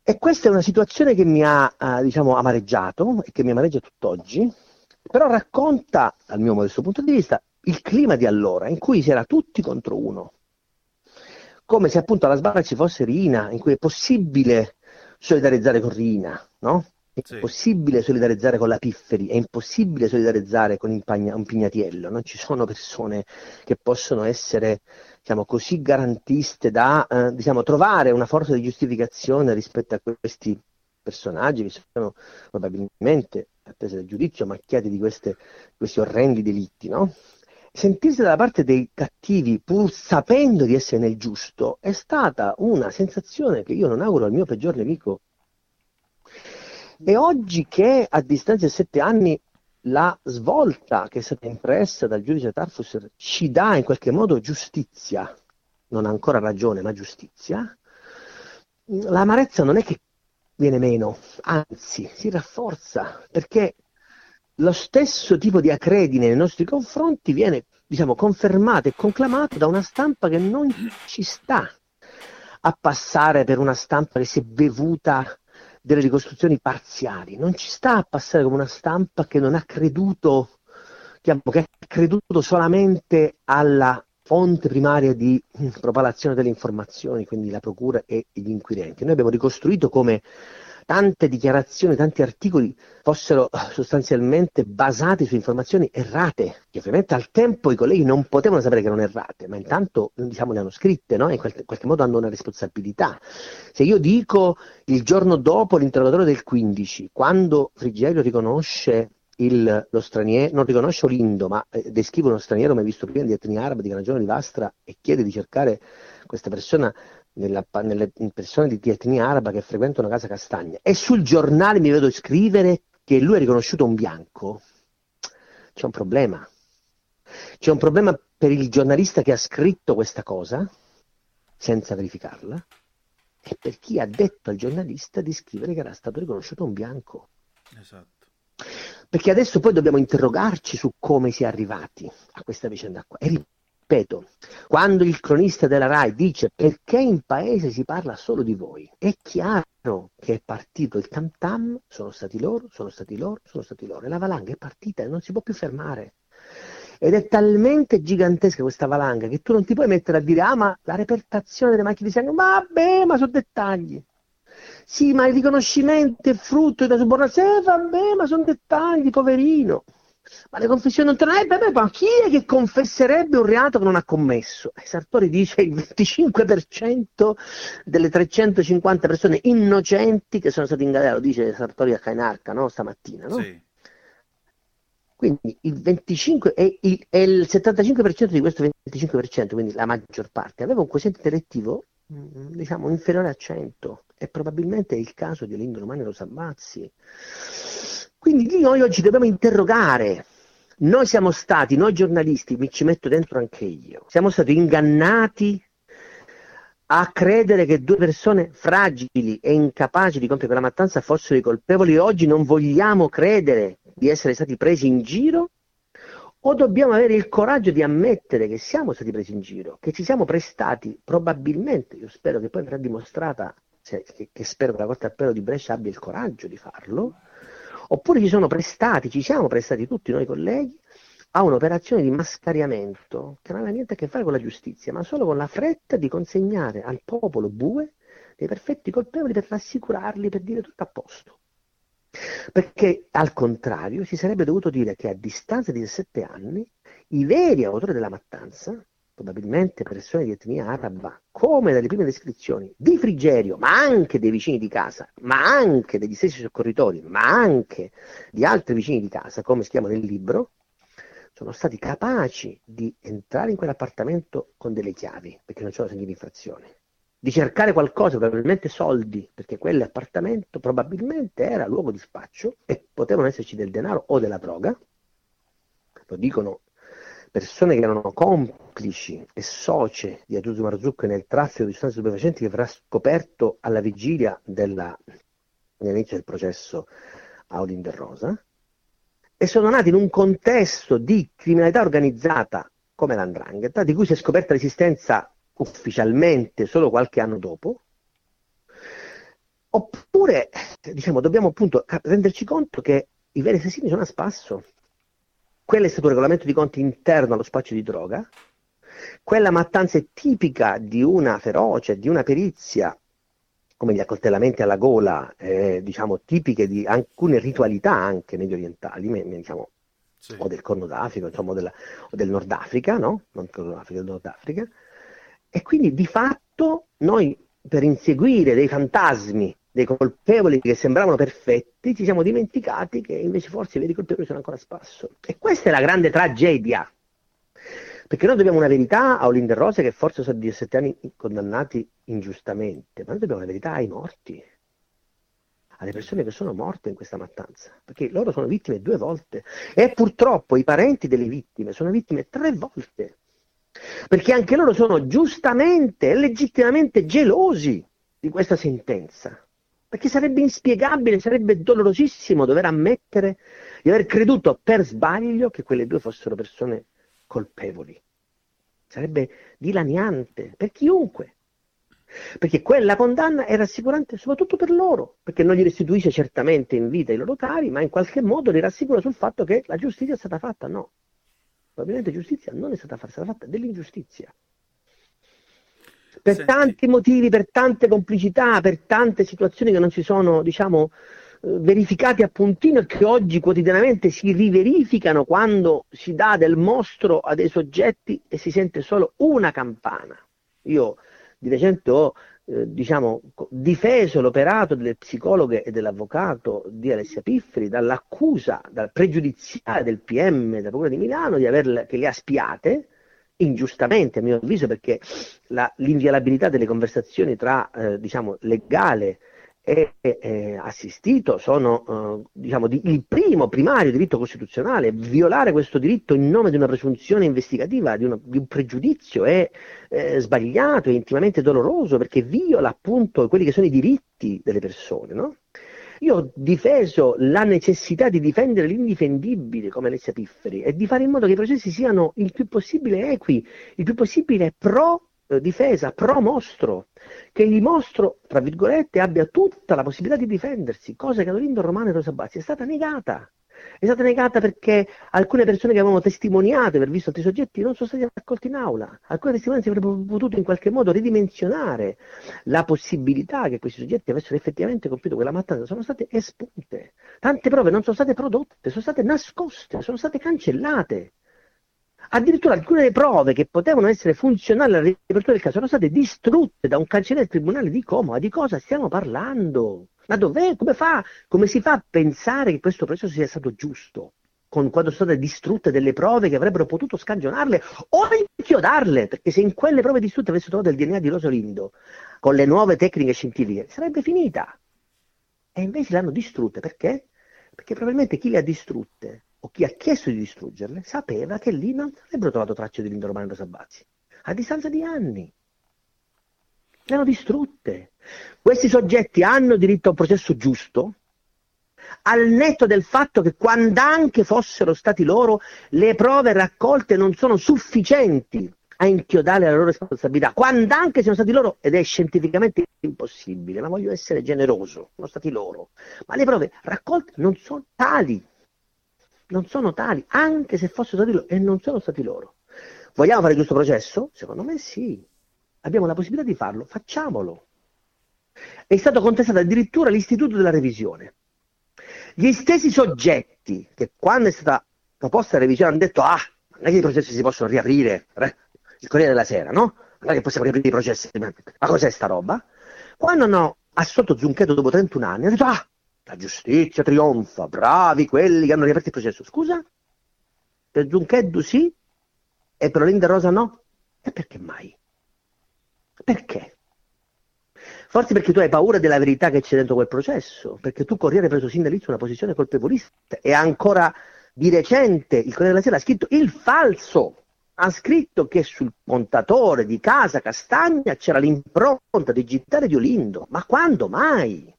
E questa è una situazione che mi ha, eh, diciamo, amareggiato e che mi amareggia tutt'oggi, però racconta, dal mio modesto punto di vista, il clima di allora, in cui si era tutti contro uno. Come se appunto alla sbarra ci fosse Rina, in cui è possibile solidarizzare con Rina, no? È sì. impossibile solidarizzare con la Pifferi, è impossibile solidarizzare con un Pignatiello, non ci sono persone che possono essere diciamo, così garantiste da eh, diciamo, trovare una forza di giustificazione rispetto a questi personaggi che sono probabilmente, attese del giudizio, macchiati di queste, questi orrendi delitti. No? Sentirsi dalla parte dei cattivi pur sapendo di essere nel giusto è stata una sensazione che io non auguro al mio peggior nemico. E oggi che a distanza di sette anni la svolta che è stata impressa dal giudice Tarfus ci dà in qualche modo giustizia, non ancora ragione, ma giustizia, l'amarezza non è che viene meno, anzi si rafforza, perché lo stesso tipo di acredine nei nostri confronti viene diciamo, confermato e conclamato da una stampa che non ci sta a passare per una stampa che si è bevuta delle ricostruzioni parziali, non ci sta a passare come una stampa che non ha creduto, che ha creduto solamente alla fonte primaria di propalazione delle informazioni, quindi la procura e gli inquirenti. Noi abbiamo ricostruito come tante dichiarazioni, tanti articoli fossero eh, sostanzialmente basati su informazioni errate, che ovviamente al tempo i colleghi non potevano sapere che erano errate, ma intanto diciamo, le hanno scritte, no? in, qualche, qualche, modo hanno una responsabilità. Se io dico il giorno dopo l'interrogatorio del 15, quando Frigerio riconosce il, lo straniero, non riconosce Olindo, ma eh, descrive uno straniero mai visto prima di etnia araba di Granagione di Vastra e chiede di cercare questa persona nella, nelle persone di, di etnia araba che frequentano Casa Castagna e sul giornale mi vedo scrivere che lui è riconosciuto un bianco, c'è un problema. C'è un problema per il giornalista che ha scritto questa cosa senza verificarla e per chi ha detto al giornalista di scrivere che era stato riconosciuto un bianco. Esatto. Perché adesso poi dobbiamo interrogarci su come si è arrivati a questa vicenda qua. E ripeto, quando il cronista della RAI dice perché in paese si parla solo di voi, è chiaro che è partito il tam tam, sono stati loro, sono stati loro, sono stati loro, e la valanga è partita e non si può più fermare. ed è talmente gigantesca questa valanga che tu non ti puoi mettere a dire ah ma la repertazione delle macchine di sangue, vabbè ma sono dettagli. Sì, ma il riconoscimento è frutto della subordinazione, eh, vabbè ma sono dettagli, poverino. Ma le confessioni non tornerebbero, eh, ma chi è che confesserebbe un reato che non ha commesso? E Sartori dice il 25% delle 350 persone innocenti che sono state in galera, lo dice Sartori a Cainarca no? stamattina, no? Sì. Quindi il 25 e il, e il 75% di questo 25%, quindi la maggior parte, aveva un quoziente intellettivo mm, diciamo inferiore a 100 e probabilmente è il caso di Lindo Romani Lo Sabazzi. Quindi noi oggi dobbiamo interrogare. Noi siamo stati, noi giornalisti, mi ci metto dentro anche io, siamo stati ingannati a credere che due persone fragili e incapaci di compiere quella mattanza fossero i colpevoli. Oggi non vogliamo credere di essere stati presi in giro o dobbiamo avere il coraggio di ammettere che siamo stati presi in giro, che ci siamo prestati probabilmente, io spero che poi verrà dimostrata, cioè, che, che, spero che la Corte Appello di Brescia abbia il coraggio di farlo, oppure ci sono prestati, ci siamo prestati tutti noi colleghi a un'operazione di mascariamento che non aveva niente a che fare con la giustizia, ma solo con la fretta di consegnare al popolo bue dei perfetti colpevoli per rassicurarli, per dire tutto a posto. Perché al contrario si sarebbe dovuto dire che a distanza di 17 anni i veri autori della mattanza, probabilmente persone di etnia araba, come dalle prime descrizioni, di Frigerio, ma anche dei vicini di casa, ma anche degli stessi soccorritori, ma anche di altri vicini di casa, come si chiama nel libro, sono stati capaci di entrare in quell'appartamento con delle chiavi, perché non c'erano segni di infrazione di cercare qualcosa, probabilmente soldi, perché quell'appartamento probabilmente era luogo di spaccio e potevano esserci del denaro o della droga. Lo dicono persone che erano complici e socie di Agiuso Marzucco nel traffico di sostanze stupefacenti che verrà scoperto alla vigilia dell'inizio del processo a Odin de Rosa e sono nati in un contesto di criminalità organizzata come l'andrangheta, di cui si è scoperta l'esistenza ufficialmente solo qualche anno dopo, oppure diciamo, dobbiamo appunto renderci conto che i veri assassini sono a spasso. Quello è stato un regolamento di conti interno allo spaccio di droga, quella mattanza è tipica di una feroce, di una perizia, come gli accoltellamenti alla gola, eh, diciamo tipiche di alcune ritualità anche medio orientali, diciamo, sì. o del Corno d'Africa, insomma, o, della, o del Nord Africa, no? Non Corno d'Africa, del Nord Africa, e quindi di fatto noi per inseguire dei fantasmi, dei colpevoli che sembravano perfetti, ci siamo dimenticati che invece forse i veri colpevoli sono ancora a spasso. E questa è la grande tragedia. Perché noi dobbiamo una verità a Olinder Rose che forse sono 17 anni condannati ingiustamente, ma noi dobbiamo una verità ai morti, alle persone che sono morte in questa mattanza, perché loro sono vittime due volte e purtroppo i parenti delle vittime sono vittime tre volte perché anche loro sono giustamente e legittimamente gelosi di questa sentenza, perché sarebbe inspiegabile, sarebbe dolorosissimo dover ammettere di aver creduto per sbaglio che quelle due fossero persone colpevoli. Sarebbe dilaniante per chiunque, perché quella condanna è rassicurante soprattutto per loro, perché non gli restituisce certamente in vita i loro cari, ma in qualche modo li rassicura sul fatto che la giustizia è stata fatta, no probabilmente giustizia non è stata fatta, è stata fatta dell'ingiustizia. Per Senti. tanti motivi, per tante complicità, per tante situazioni che non si sono, diciamo, eh, verificate a puntino e che oggi quotidianamente si riverificano quando si dà del mostro a dei soggetti e si sente solo una campana. Io di recente ho eh, diciamo, difeso l'operato delle psicologhe e dell'avvocato di Alessia Pifferi dall'accusa, dal pregiudiziale del PM della Procura di Milano di averle, che le ha spiate, ingiustamente a mio avviso perché la, l'inviolabilità delle conversazioni tra eh, diciamo, legale e eh, assistito sono eh, diciamo, di, il primo primario diritto costituzionale. Violare questo diritto in nome di una presunzione investigativa, di, una, di un pregiudizio è eh, sbagliato, è intimamente doloroso perché viola appunto quelli che sono i diritti delle persone. No? Io ho difeso la necessità di difendere l'indifendibile come Alessia Pifferi e di fare in modo che i processi siano il più possibile equi, il più possibile pro eh, difesa, pro mostro, che il mostro, tra virgolette, abbia tutta la possibilità di difendersi, cosa che ad Olindo Romano e Rosa Bazzi è stata negata. È stata negata perché alcune persone che avevano testimoniato di aver visto altri soggetti non sono stati raccolti in aula. Alcune testimonianze avrebbero potuto in qualche modo ridimensionare la possibilità che questi soggetti avessero effettivamente compiuto quella mattanza. Sono state espunte. Tante prove non sono state prodotte, sono state nascoste, sono state cancellate. Addirittura alcune prove che potevano essere funzionali alla riapertura del caso sono state distrutte da un cancelliere del tribunale di Como. Ma di cosa stiamo parlando? Ma dov'è? Come, fa? Come si fa a pensare che questo processo sia stato giusto? Con, quando sono state distrutte delle prove che avrebbero potuto scagionarle o inchiodarle, perché se in quelle prove distrutte avesse trovato il DNA di Rosolindo con le nuove tecniche scientifiche, sarebbe finita. E invece l'hanno distrutte perché? Perché probabilmente chi le ha distrutte o chi ha chiesto di distruggerle sapeva che lì non avrebbero trovato tracce di Lindo Romano Sabazzi, a distanza di anni. Le hanno distrutte. Questi soggetti hanno diritto a un processo giusto, al netto del fatto che quando anche fossero stati loro, le prove raccolte non sono sufficienti a inchiodare la loro responsabilità, quando anche siano stati loro, ed è scientificamente impossibile, ma voglio essere generoso, sono stati loro, ma le prove raccolte non sono tali, non sono tali, anche se fossero stati loro, e non sono stati loro. Vogliamo fare questo processo? Secondo me sì, abbiamo la possibilità di farlo, facciamolo. È stato contestato addirittura l'istituto della revisione. Gli stessi soggetti che quando è stata proposta la revisione hanno detto ah, non è che i processi si possono riaprire, il Corriere della Sera, no? Non è che possiamo riaprire i processi, ma cos'è sta roba? Quando hanno assolto Zunchetto dopo 31 anni, hanno detto ah, la giustizia trionfa, bravi quelli che hanno riaperto il processo. Scusa? Per Zunchetto sì e per Olinda Rosa no? E perché mai? Perché? Forse perché tu hai paura della verità che c'è dentro quel processo, perché tu Corriere hai preso sin dall'inizio una posizione colpevolista e ancora di recente il Corriere della Sera ha scritto il falso, ha scritto che sul montatore di casa Castagna c'era l'impronta digitale di Olindo, ma quando mai?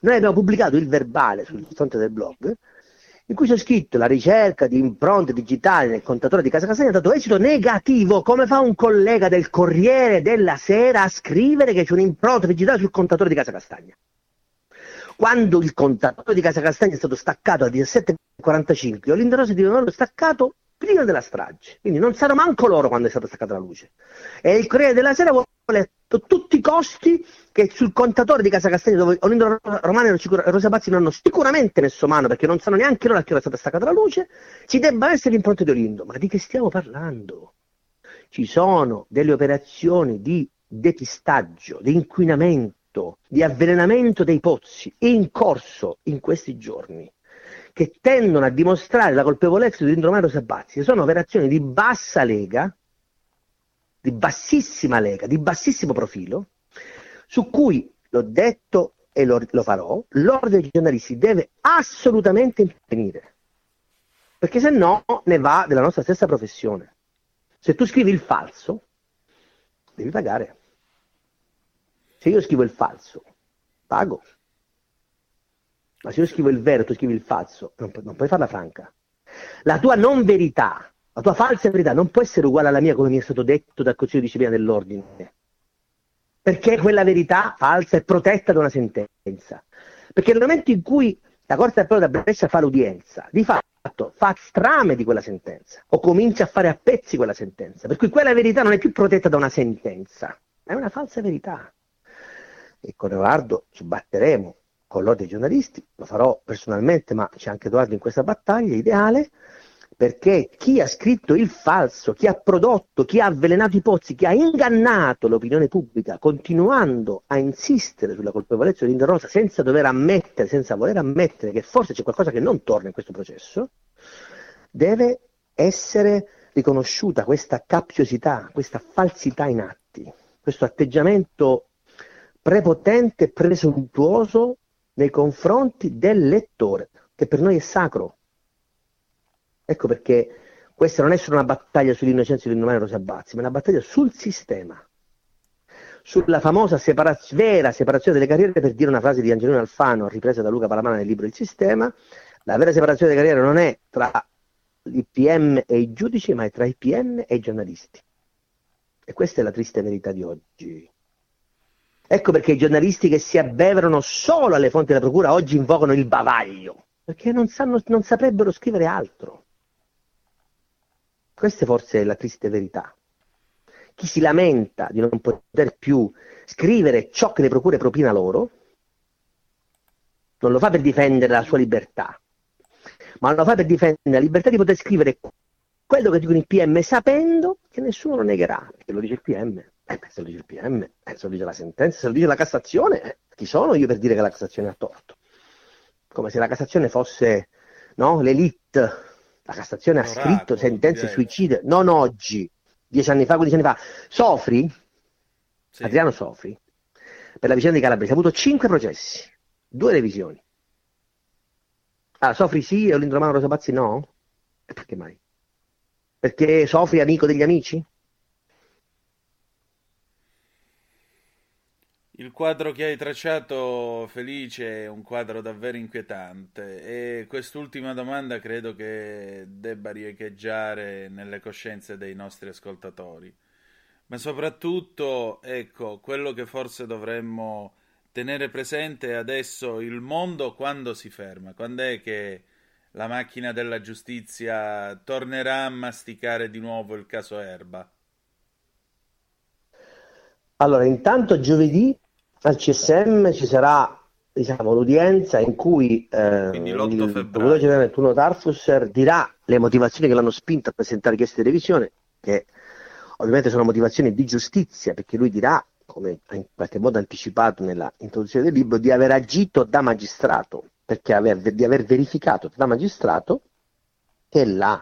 Noi abbiamo pubblicato il verbale sul fronte del blog in cui c'è scritto la ricerca di impronte digitali nel contatore di Casa Castagna ha dato esito negativo. Come fa un collega del Corriere della Sera a scrivere che c'è un'impronta digitale sul contatore di Casa Castagna? Quando il contatore di Casa Castagna è stato staccato alle 17.45, Olinda Rosa di averlo staccato prima della strage. Quindi non sanno manco loro quando è stata staccata la luce. E il Corriere della Sera vuole tutti i costi che sul contatore di Casa Castagna, dove Olindo Romano e Rosa Pazzi non hanno sicuramente messo mano, perché non sanno neanche loro a che ora è stata staccata la luce, ci debba essere l'impronta di Olindo. Ma di che stiamo parlando? Ci sono delle operazioni di depistaggio, di inquinamento, di avvelenamento dei pozzi in corso in questi giorni che tendono a dimostrare la colpevolezza di Romano Sabazzi sono operazioni di bassa lega, di bassissima lega, di bassissimo profilo, su cui, l'ho detto e lo, lo farò, l'ordine dei giornalisti deve assolutamente intervenire, perché se no ne va della nostra stessa professione. Se tu scrivi il falso, devi pagare. Se io scrivo il falso, pago. Ma se io scrivo il vero, tu scrivi il falso, non, pu- non puoi farla franca. La tua non verità, la tua falsa verità non può essere uguale alla mia, come mi è stato detto dal Consiglio di disciplina dell'ordine. Perché quella verità falsa è protetta da una sentenza. Perché nel momento in cui la Corte d'Appello da Brescia fa l'udienza, di fatto fa strame di quella sentenza, o comincia a fare a pezzi quella sentenza. Per cui quella verità non è più protetta da una sentenza, è una falsa verità. E con Edoardo ci batteremo con l'ordine dei giornalisti, lo farò personalmente, ma c'è anche Edoardo in questa battaglia, ideale, perché chi ha scritto il falso, chi ha prodotto, chi ha avvelenato i pozzi, chi ha ingannato l'opinione pubblica, continuando a insistere sulla colpevolezza di Linda senza dover ammettere, senza voler ammettere che forse c'è qualcosa che non torna in questo processo, deve essere riconosciuta questa cappiosità, questa falsità in atti, questo atteggiamento prepotente presuntuoso nei confronti del lettore, che per noi è sacro. Ecco perché questa non è solo una battaglia sull'innocenza di Domani Rosa Bazzi, ma una battaglia sul sistema, sulla famosa separaz- vera separazione delle carriere, per dire una frase di Angelino Alfano, ripresa da Luca Palamana nel libro Il Sistema, la vera separazione delle carriere non è tra l'IPM e i giudici, ma è tra i PM e i giornalisti. E questa è la triste verità di oggi. Ecco perché i giornalisti che si abbeverano solo alle fonti della procura oggi invocano il bavaglio. perché non, sanno, non saprebbero scrivere altro. Questa forse è la triste verità. Chi si lamenta di non poter più scrivere ciò che le procure propina loro, non lo fa per difendere la sua libertà, ma lo fa per difendere la libertà di poter scrivere quello che dicono i PM sapendo che nessuno lo negherà, perché lo dice il PM. Eh, se lo dice il PM, eh, se lo dice la sentenza, se lo dice la Cassazione, eh, chi sono io per dire che la Cassazione ha torto? Come se la Cassazione fosse no, l'elite. La Cassazione ha Oracolo, scritto sentenze direi. suicide, non oggi, dieci anni fa, quindici anni fa. Sofri, Sì. Adriano Sofri, per la vicenda di Calabrese, ha avuto cinque processi, due revisioni. Ah, Sofri sì e Olindo Romano Rosa Pazzi no? Perché mai? Perché Sofri è amico degli amici? Il quadro che hai tracciato, Felice, è un quadro davvero inquietante e quest'ultima domanda credo che debba riecheggiare nelle coscienze dei nostri ascoltatori. Ma soprattutto, ecco, quello che forse dovremmo tenere presente adesso il mondo quando si ferma, quando è che la macchina della giustizia tornerà a masticare di nuovo il caso Erba. Allora, intanto giovedì al CSM ci sarà diciamo, l'udienza in cui eh, Quindi l'8 il procuratore generale Tuno Tarfusser dirà le motivazioni che l'hanno spinto a presentare richieste di revisione, che ovviamente sono motivazioni di giustizia, perché lui dirà, come in qualche modo anticipato nella introduzione del libro, di aver agito da magistrato, perché aver- di aver verificato da magistrato che la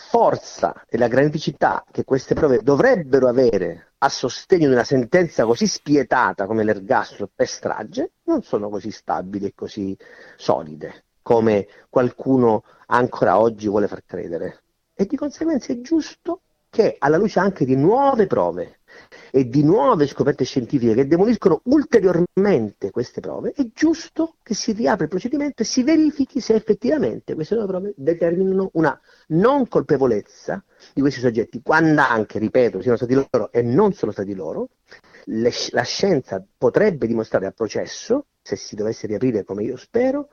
forza e la graniticità che queste prove dovrebbero avere a sostegno di una sentenza così spietata come l'ergastolo per strage non sono così stabili e così solide come qualcuno ancora oggi vuole far credere. E di conseguenza è giusto che alla luce anche di nuove prove e di nuove scoperte scientifiche che demoliscono ulteriormente queste prove, è giusto che si riapra il procedimento e si verifichi se effettivamente queste nuove prove determinano una non colpevolezza di questi soggetti, quando anche, ripeto, siano stati loro e non sono stati loro, le- la scienza potrebbe dimostrare al processo, se si dovesse riaprire come io spero,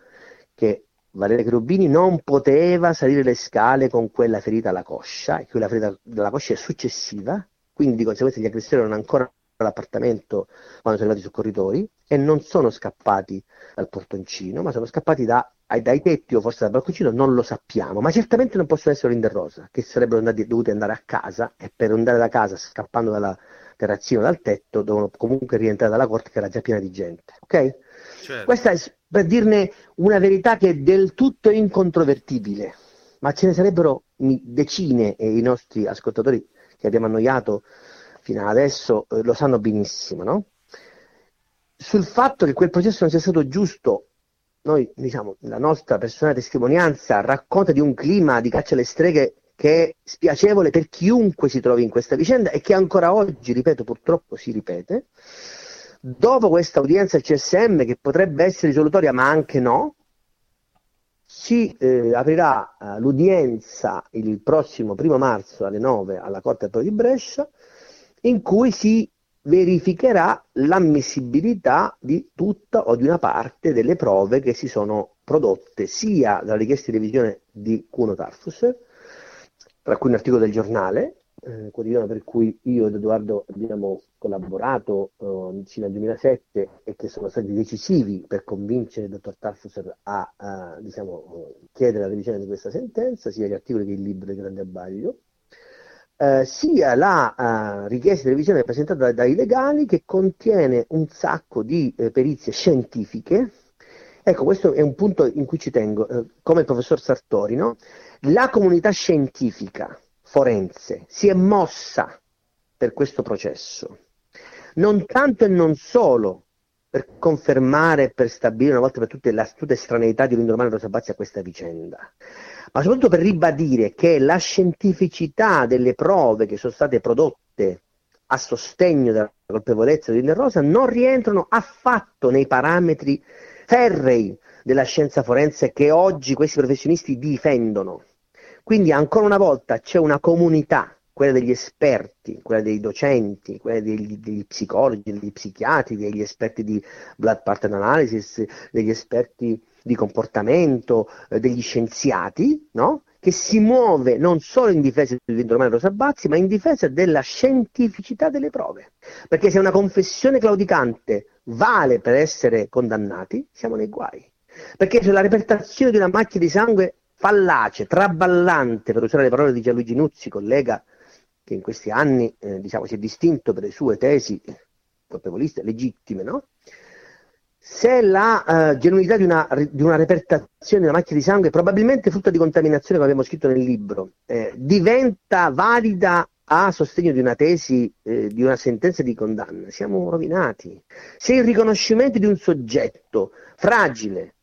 che Valeria Cherubini non poteva salire le scale con quella ferita alla coscia, e quella ferita della coscia è successiva, quindi di conseguenza gli aggressori erano ancora all'appartamento quando sono arrivati i soccorritori e non sono scappati dal portoncino, ma sono scappati da- ai- dai tetti o forse dal balconcino, non lo sappiamo, ma certamente non possono essere Linder Rosa, che sarebbero andati- dovuti andare a casa e per andare da casa scappando dalla terrazzino dal tetto devono comunque rientrare dalla corte che era già piena di gente, ok? Certo. Questa è per dirne una verità che è del tutto incontrovertibile, ma ce ne sarebbero decine e i nostri ascoltatori che abbiamo annoiato fino ad adesso eh, lo sanno benissimo, no? Sul fatto che quel processo non sia stato giusto, noi diciamo, la nostra personale testimonianza racconta di un clima di caccia alle streghe che è spiacevole per chiunque si trovi in questa vicenda e che ancora oggi, ripeto, purtroppo si ripete. Dopo questa udienza al CSM, che potrebbe essere risolutoria ma anche no, si eh, aprirà eh, l'udienza il prossimo primo marzo alle 9 alla Corte di Brescia, in cui si verificherà l'ammissibilità di tutta o di una parte delle prove che si sono prodotte sia dalla richiesta di revisione di Cuno Tarfus, tra cui un articolo del giornale, eh, quotidiano per cui io ed Edoardo abbiamo collaborato eh, fino al 2007 e che sono stati decisivi per convincere il dottor Tarfusser a, a, diciamo, chiedere la revisione di questa sentenza, sia gli articoli che il libro del Grande Abbaglio, eh, sia la eh, richiesta di revisione presentata dai legali che contiene un sacco di eh, perizie scientifiche. Ecco, questo è un punto in cui ci tengo, eh, come il professor Sartori, no? La comunità scientifica forense si è mossa per questo processo, non tanto e non solo per confermare e per stabilire una volta per tutte l'astuta estraneità di Lindomano Rosa Bazzi a questa vicenda, ma soprattutto per ribadire che la scientificità delle prove che sono state prodotte a sostegno della colpevolezza di Linder Rosa non rientrano affatto nei parametri ferrei della scienza forense che oggi questi professionisti difendono. Quindi ancora una volta c'è una comunità, quella degli esperti, quella dei docenti, quella degli, degli psicologi, degli psichiatri, degli esperti di blood pattern analysis, degli esperti di comportamento eh, degli scienziati, no? che si muove non solo in difesa di Romano Rosabazzi, ma in difesa della scientificità delle prove. Perché se una confessione claudicante vale per essere condannati, siamo nei guai. Perché se la repertazione di una macchia di sangue fallace, traballante, per usare le parole di Gianluigi Nuzzi, collega che in questi anni eh, diciamo, si è distinto per le sue tesi colpevoliste legittime, no? se la uh, genuinità di una, di una, repertazione di una macchia di sangue, probabilmente frutto di contaminazione, come abbiamo scritto nel libro, eh, diventa valida a sostegno di una tesi, eh, di una sentenza di condanna, siamo rovinati. Se il riconoscimento di un soggetto fragile,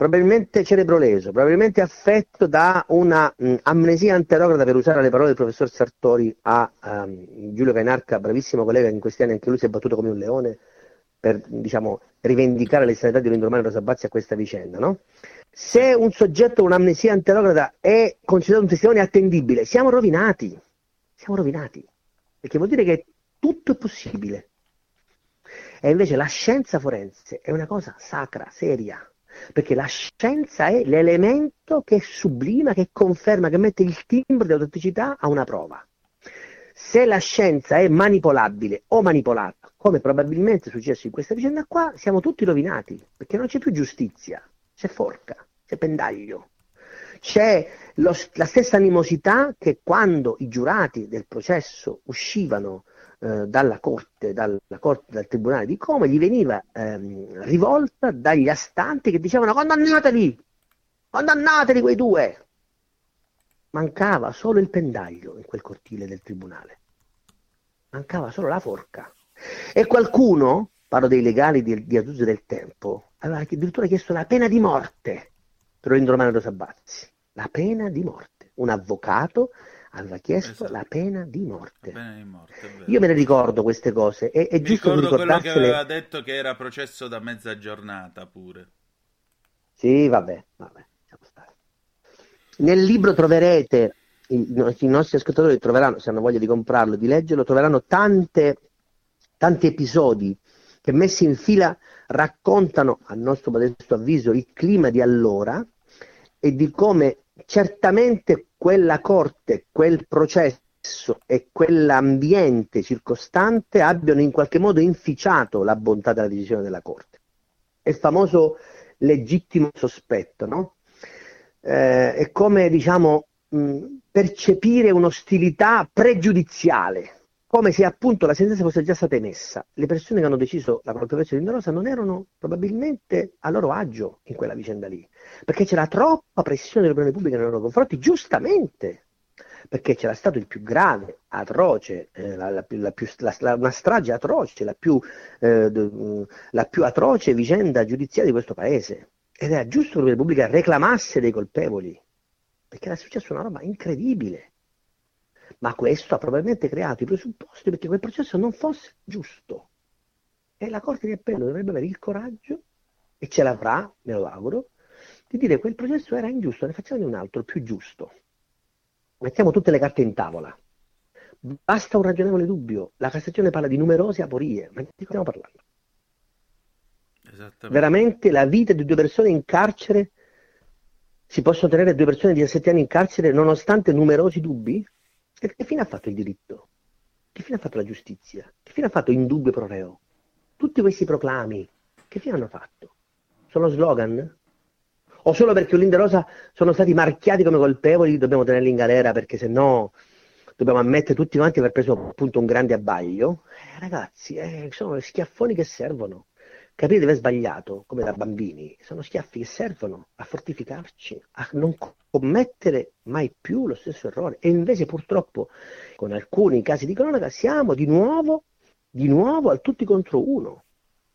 probabilmente cerebroleso, probabilmente affetto da una mh, amnesia anterograda, per usare le parole del professor Sartori a um, Giulio Cainarca, bravissimo collega che in questi anni anche lui si è battuto come un leone per diciamo, rivendicare l'estraneità di Romano Rosabazzi a questa vicenda. No? Se un soggetto con un'amnesia anterograda è considerato un testimone attendibile, siamo rovinati, siamo rovinati, perché vuol dire che tutto è possibile. E invece la scienza forense è una cosa sacra, seria, perché la scienza è l'elemento che sublima, che conferma, che mette il timbro di autenticità a una prova. Se la scienza è manipolabile o manipolata, come probabilmente è successo in questa vicenda qua, siamo tutti rovinati, perché non c'è più giustizia, c'è forca, c'è pendaglio. C'è lo, la stessa animosità che quando i giurati del processo uscivano eh, dalla, corte, dalla corte, dal tribunale di Como, gli veniva ehm, rivolta dagli astanti che dicevano condannateli, condannateli quei due. Mancava solo il pendaglio in quel cortile del tribunale. Mancava solo la forca. E qualcuno, parlo dei legali di, di Aduzio del Tempo, aveva addirittura chiesto la pena di morte per Lorenzo Romano Rosabazzi. La pena di morte. Un avvocato aveva chiesto esatto. la pena di morte. Pena di morte Io me ne ricordo queste cose. È, è Mi giusto ricordo quello che aveva detto che era processo da mezza giornata pure. Sì, vabbè, vabbè. Nel libro troverete, i, i nostri ascoltatori troveranno, se hanno voglia di comprarlo, di leggerlo, troveranno tante, tanti episodi che messi in fila raccontano, a nostro modesto avviso, il clima di allora e di come certamente quella corte, quel processo e quell'ambiente circostante abbiano in qualche modo inficiato la bontà della decisione della corte. È il famoso legittimo sospetto, no? eh, è come diciamo, mh, percepire un'ostilità pregiudiziale, come se appunto la sentenza fosse già stata emessa. Le persone che hanno deciso la colpevolezza di Rosa non erano probabilmente a loro agio in quella vicenda lì, perché c'era troppa pressione dell'opinione pubblica nei loro confronti, giustamente, perché c'era stato il più grave, atroce, eh, la, la, la più, una strage atroce, la più, eh, la più atroce vicenda giudiziaria di questo paese. Ed era giusto che la Repubblica reclamasse dei colpevoli, perché era successa una roba incredibile. Ma questo ha probabilmente creato i presupposti perché quel processo non fosse giusto. E la Corte di Appello dovrebbe avere il coraggio, e ce l'avrà, me lo auguro, di dire che quel processo era ingiusto, ne facciamo un altro più giusto. Mettiamo tutte le carte in tavola. Basta un ragionevole dubbio. La Cassazione parla di numerose aporie. Ma di cosa stiamo parlando? Veramente la vita di due persone in carcere si possono tenere due persone di 17 anni in carcere nonostante numerosi dubbi? E che fine ha fatto il diritto? Che fine ha fatto la giustizia? Che fine ha fatto indubbio pro reo? Tutti questi proclami, che fine hanno fatto? Sono slogan? O solo perché Olinda Rosa sono stati marchiati come colpevoli dobbiamo tenerli in galera perché se no dobbiamo ammettere tutti quanti di aver preso appunto un grande abbaglio? Eh, ragazzi, eh, sono schiaffoni che servono. Capire dove è sbagliato, come da bambini, sono schiaffi che servono a fortificarci, a non commettere mai più lo stesso errore. E invece purtroppo con alcuni casi di cronaca siamo di nuovo, di nuovo al tutti contro uno.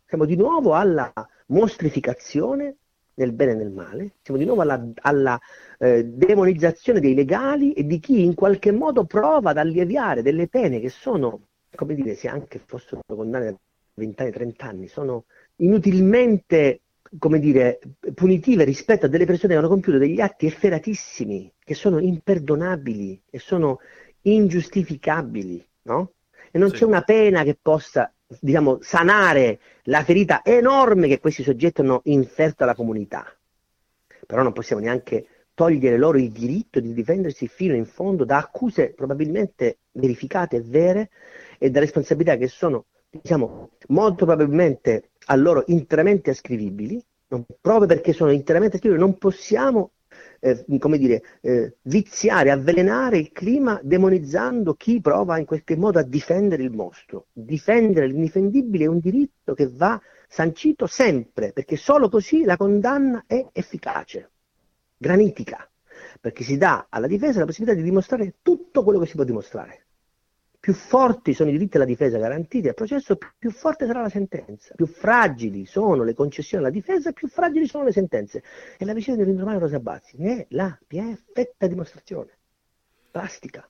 Siamo di nuovo alla mostrificazione nel bene e nel male, siamo di nuovo alla, alla eh, demonizzazione dei legali e di chi in qualche modo prova ad alleviare delle pene che sono, come dire, se anche fossero condanne a 20 anni, 30 anni, sono inutilmente come dire, punitive rispetto a delle persone che hanno compiuto degli atti efferatissimi, che sono imperdonabili e sono ingiustificabili, no? E non sì. c'è una pena che possa, diciamo, sanare la ferita enorme che questi soggetti hanno inferto alla comunità. però non possiamo neanche togliere loro il diritto di difendersi fino in fondo da accuse probabilmente verificate e vere e da responsabilità che sono, diciamo, molto probabilmente a loro interamente ascrivibili, non, proprio perché sono interamente ascrivibili, non possiamo eh, come dire, eh, viziare, avvelenare il clima demonizzando chi prova in qualche modo a difendere il mostro. Difendere l'indifendibile è un diritto che va sancito sempre, perché solo così la condanna è efficace granitica, perché si dà alla difesa la possibilità di dimostrare tutto quello che si può dimostrare. Più forti sono i diritti alla difesa garantiti al processo, più forte sarà la sentenza. Più fragili sono le concessioni alla difesa, più fragili sono le sentenze. E la vicenda di Rindromano Rosa Bazzi ne è la perfetta dimostrazione. Plastica.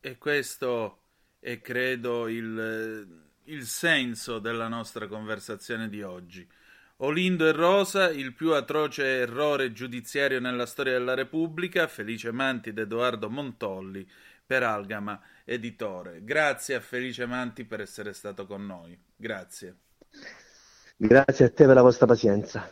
E questo è credo il, il senso della nostra conversazione di oggi. Olindo e Rosa, il più atroce errore giudiziario nella storia della Repubblica, Felice Manti ed Edoardo Montolli per Algama Editore. Grazie a Felice Manti per essere stato con noi. Grazie. Grazie a te per la vostra pazienza.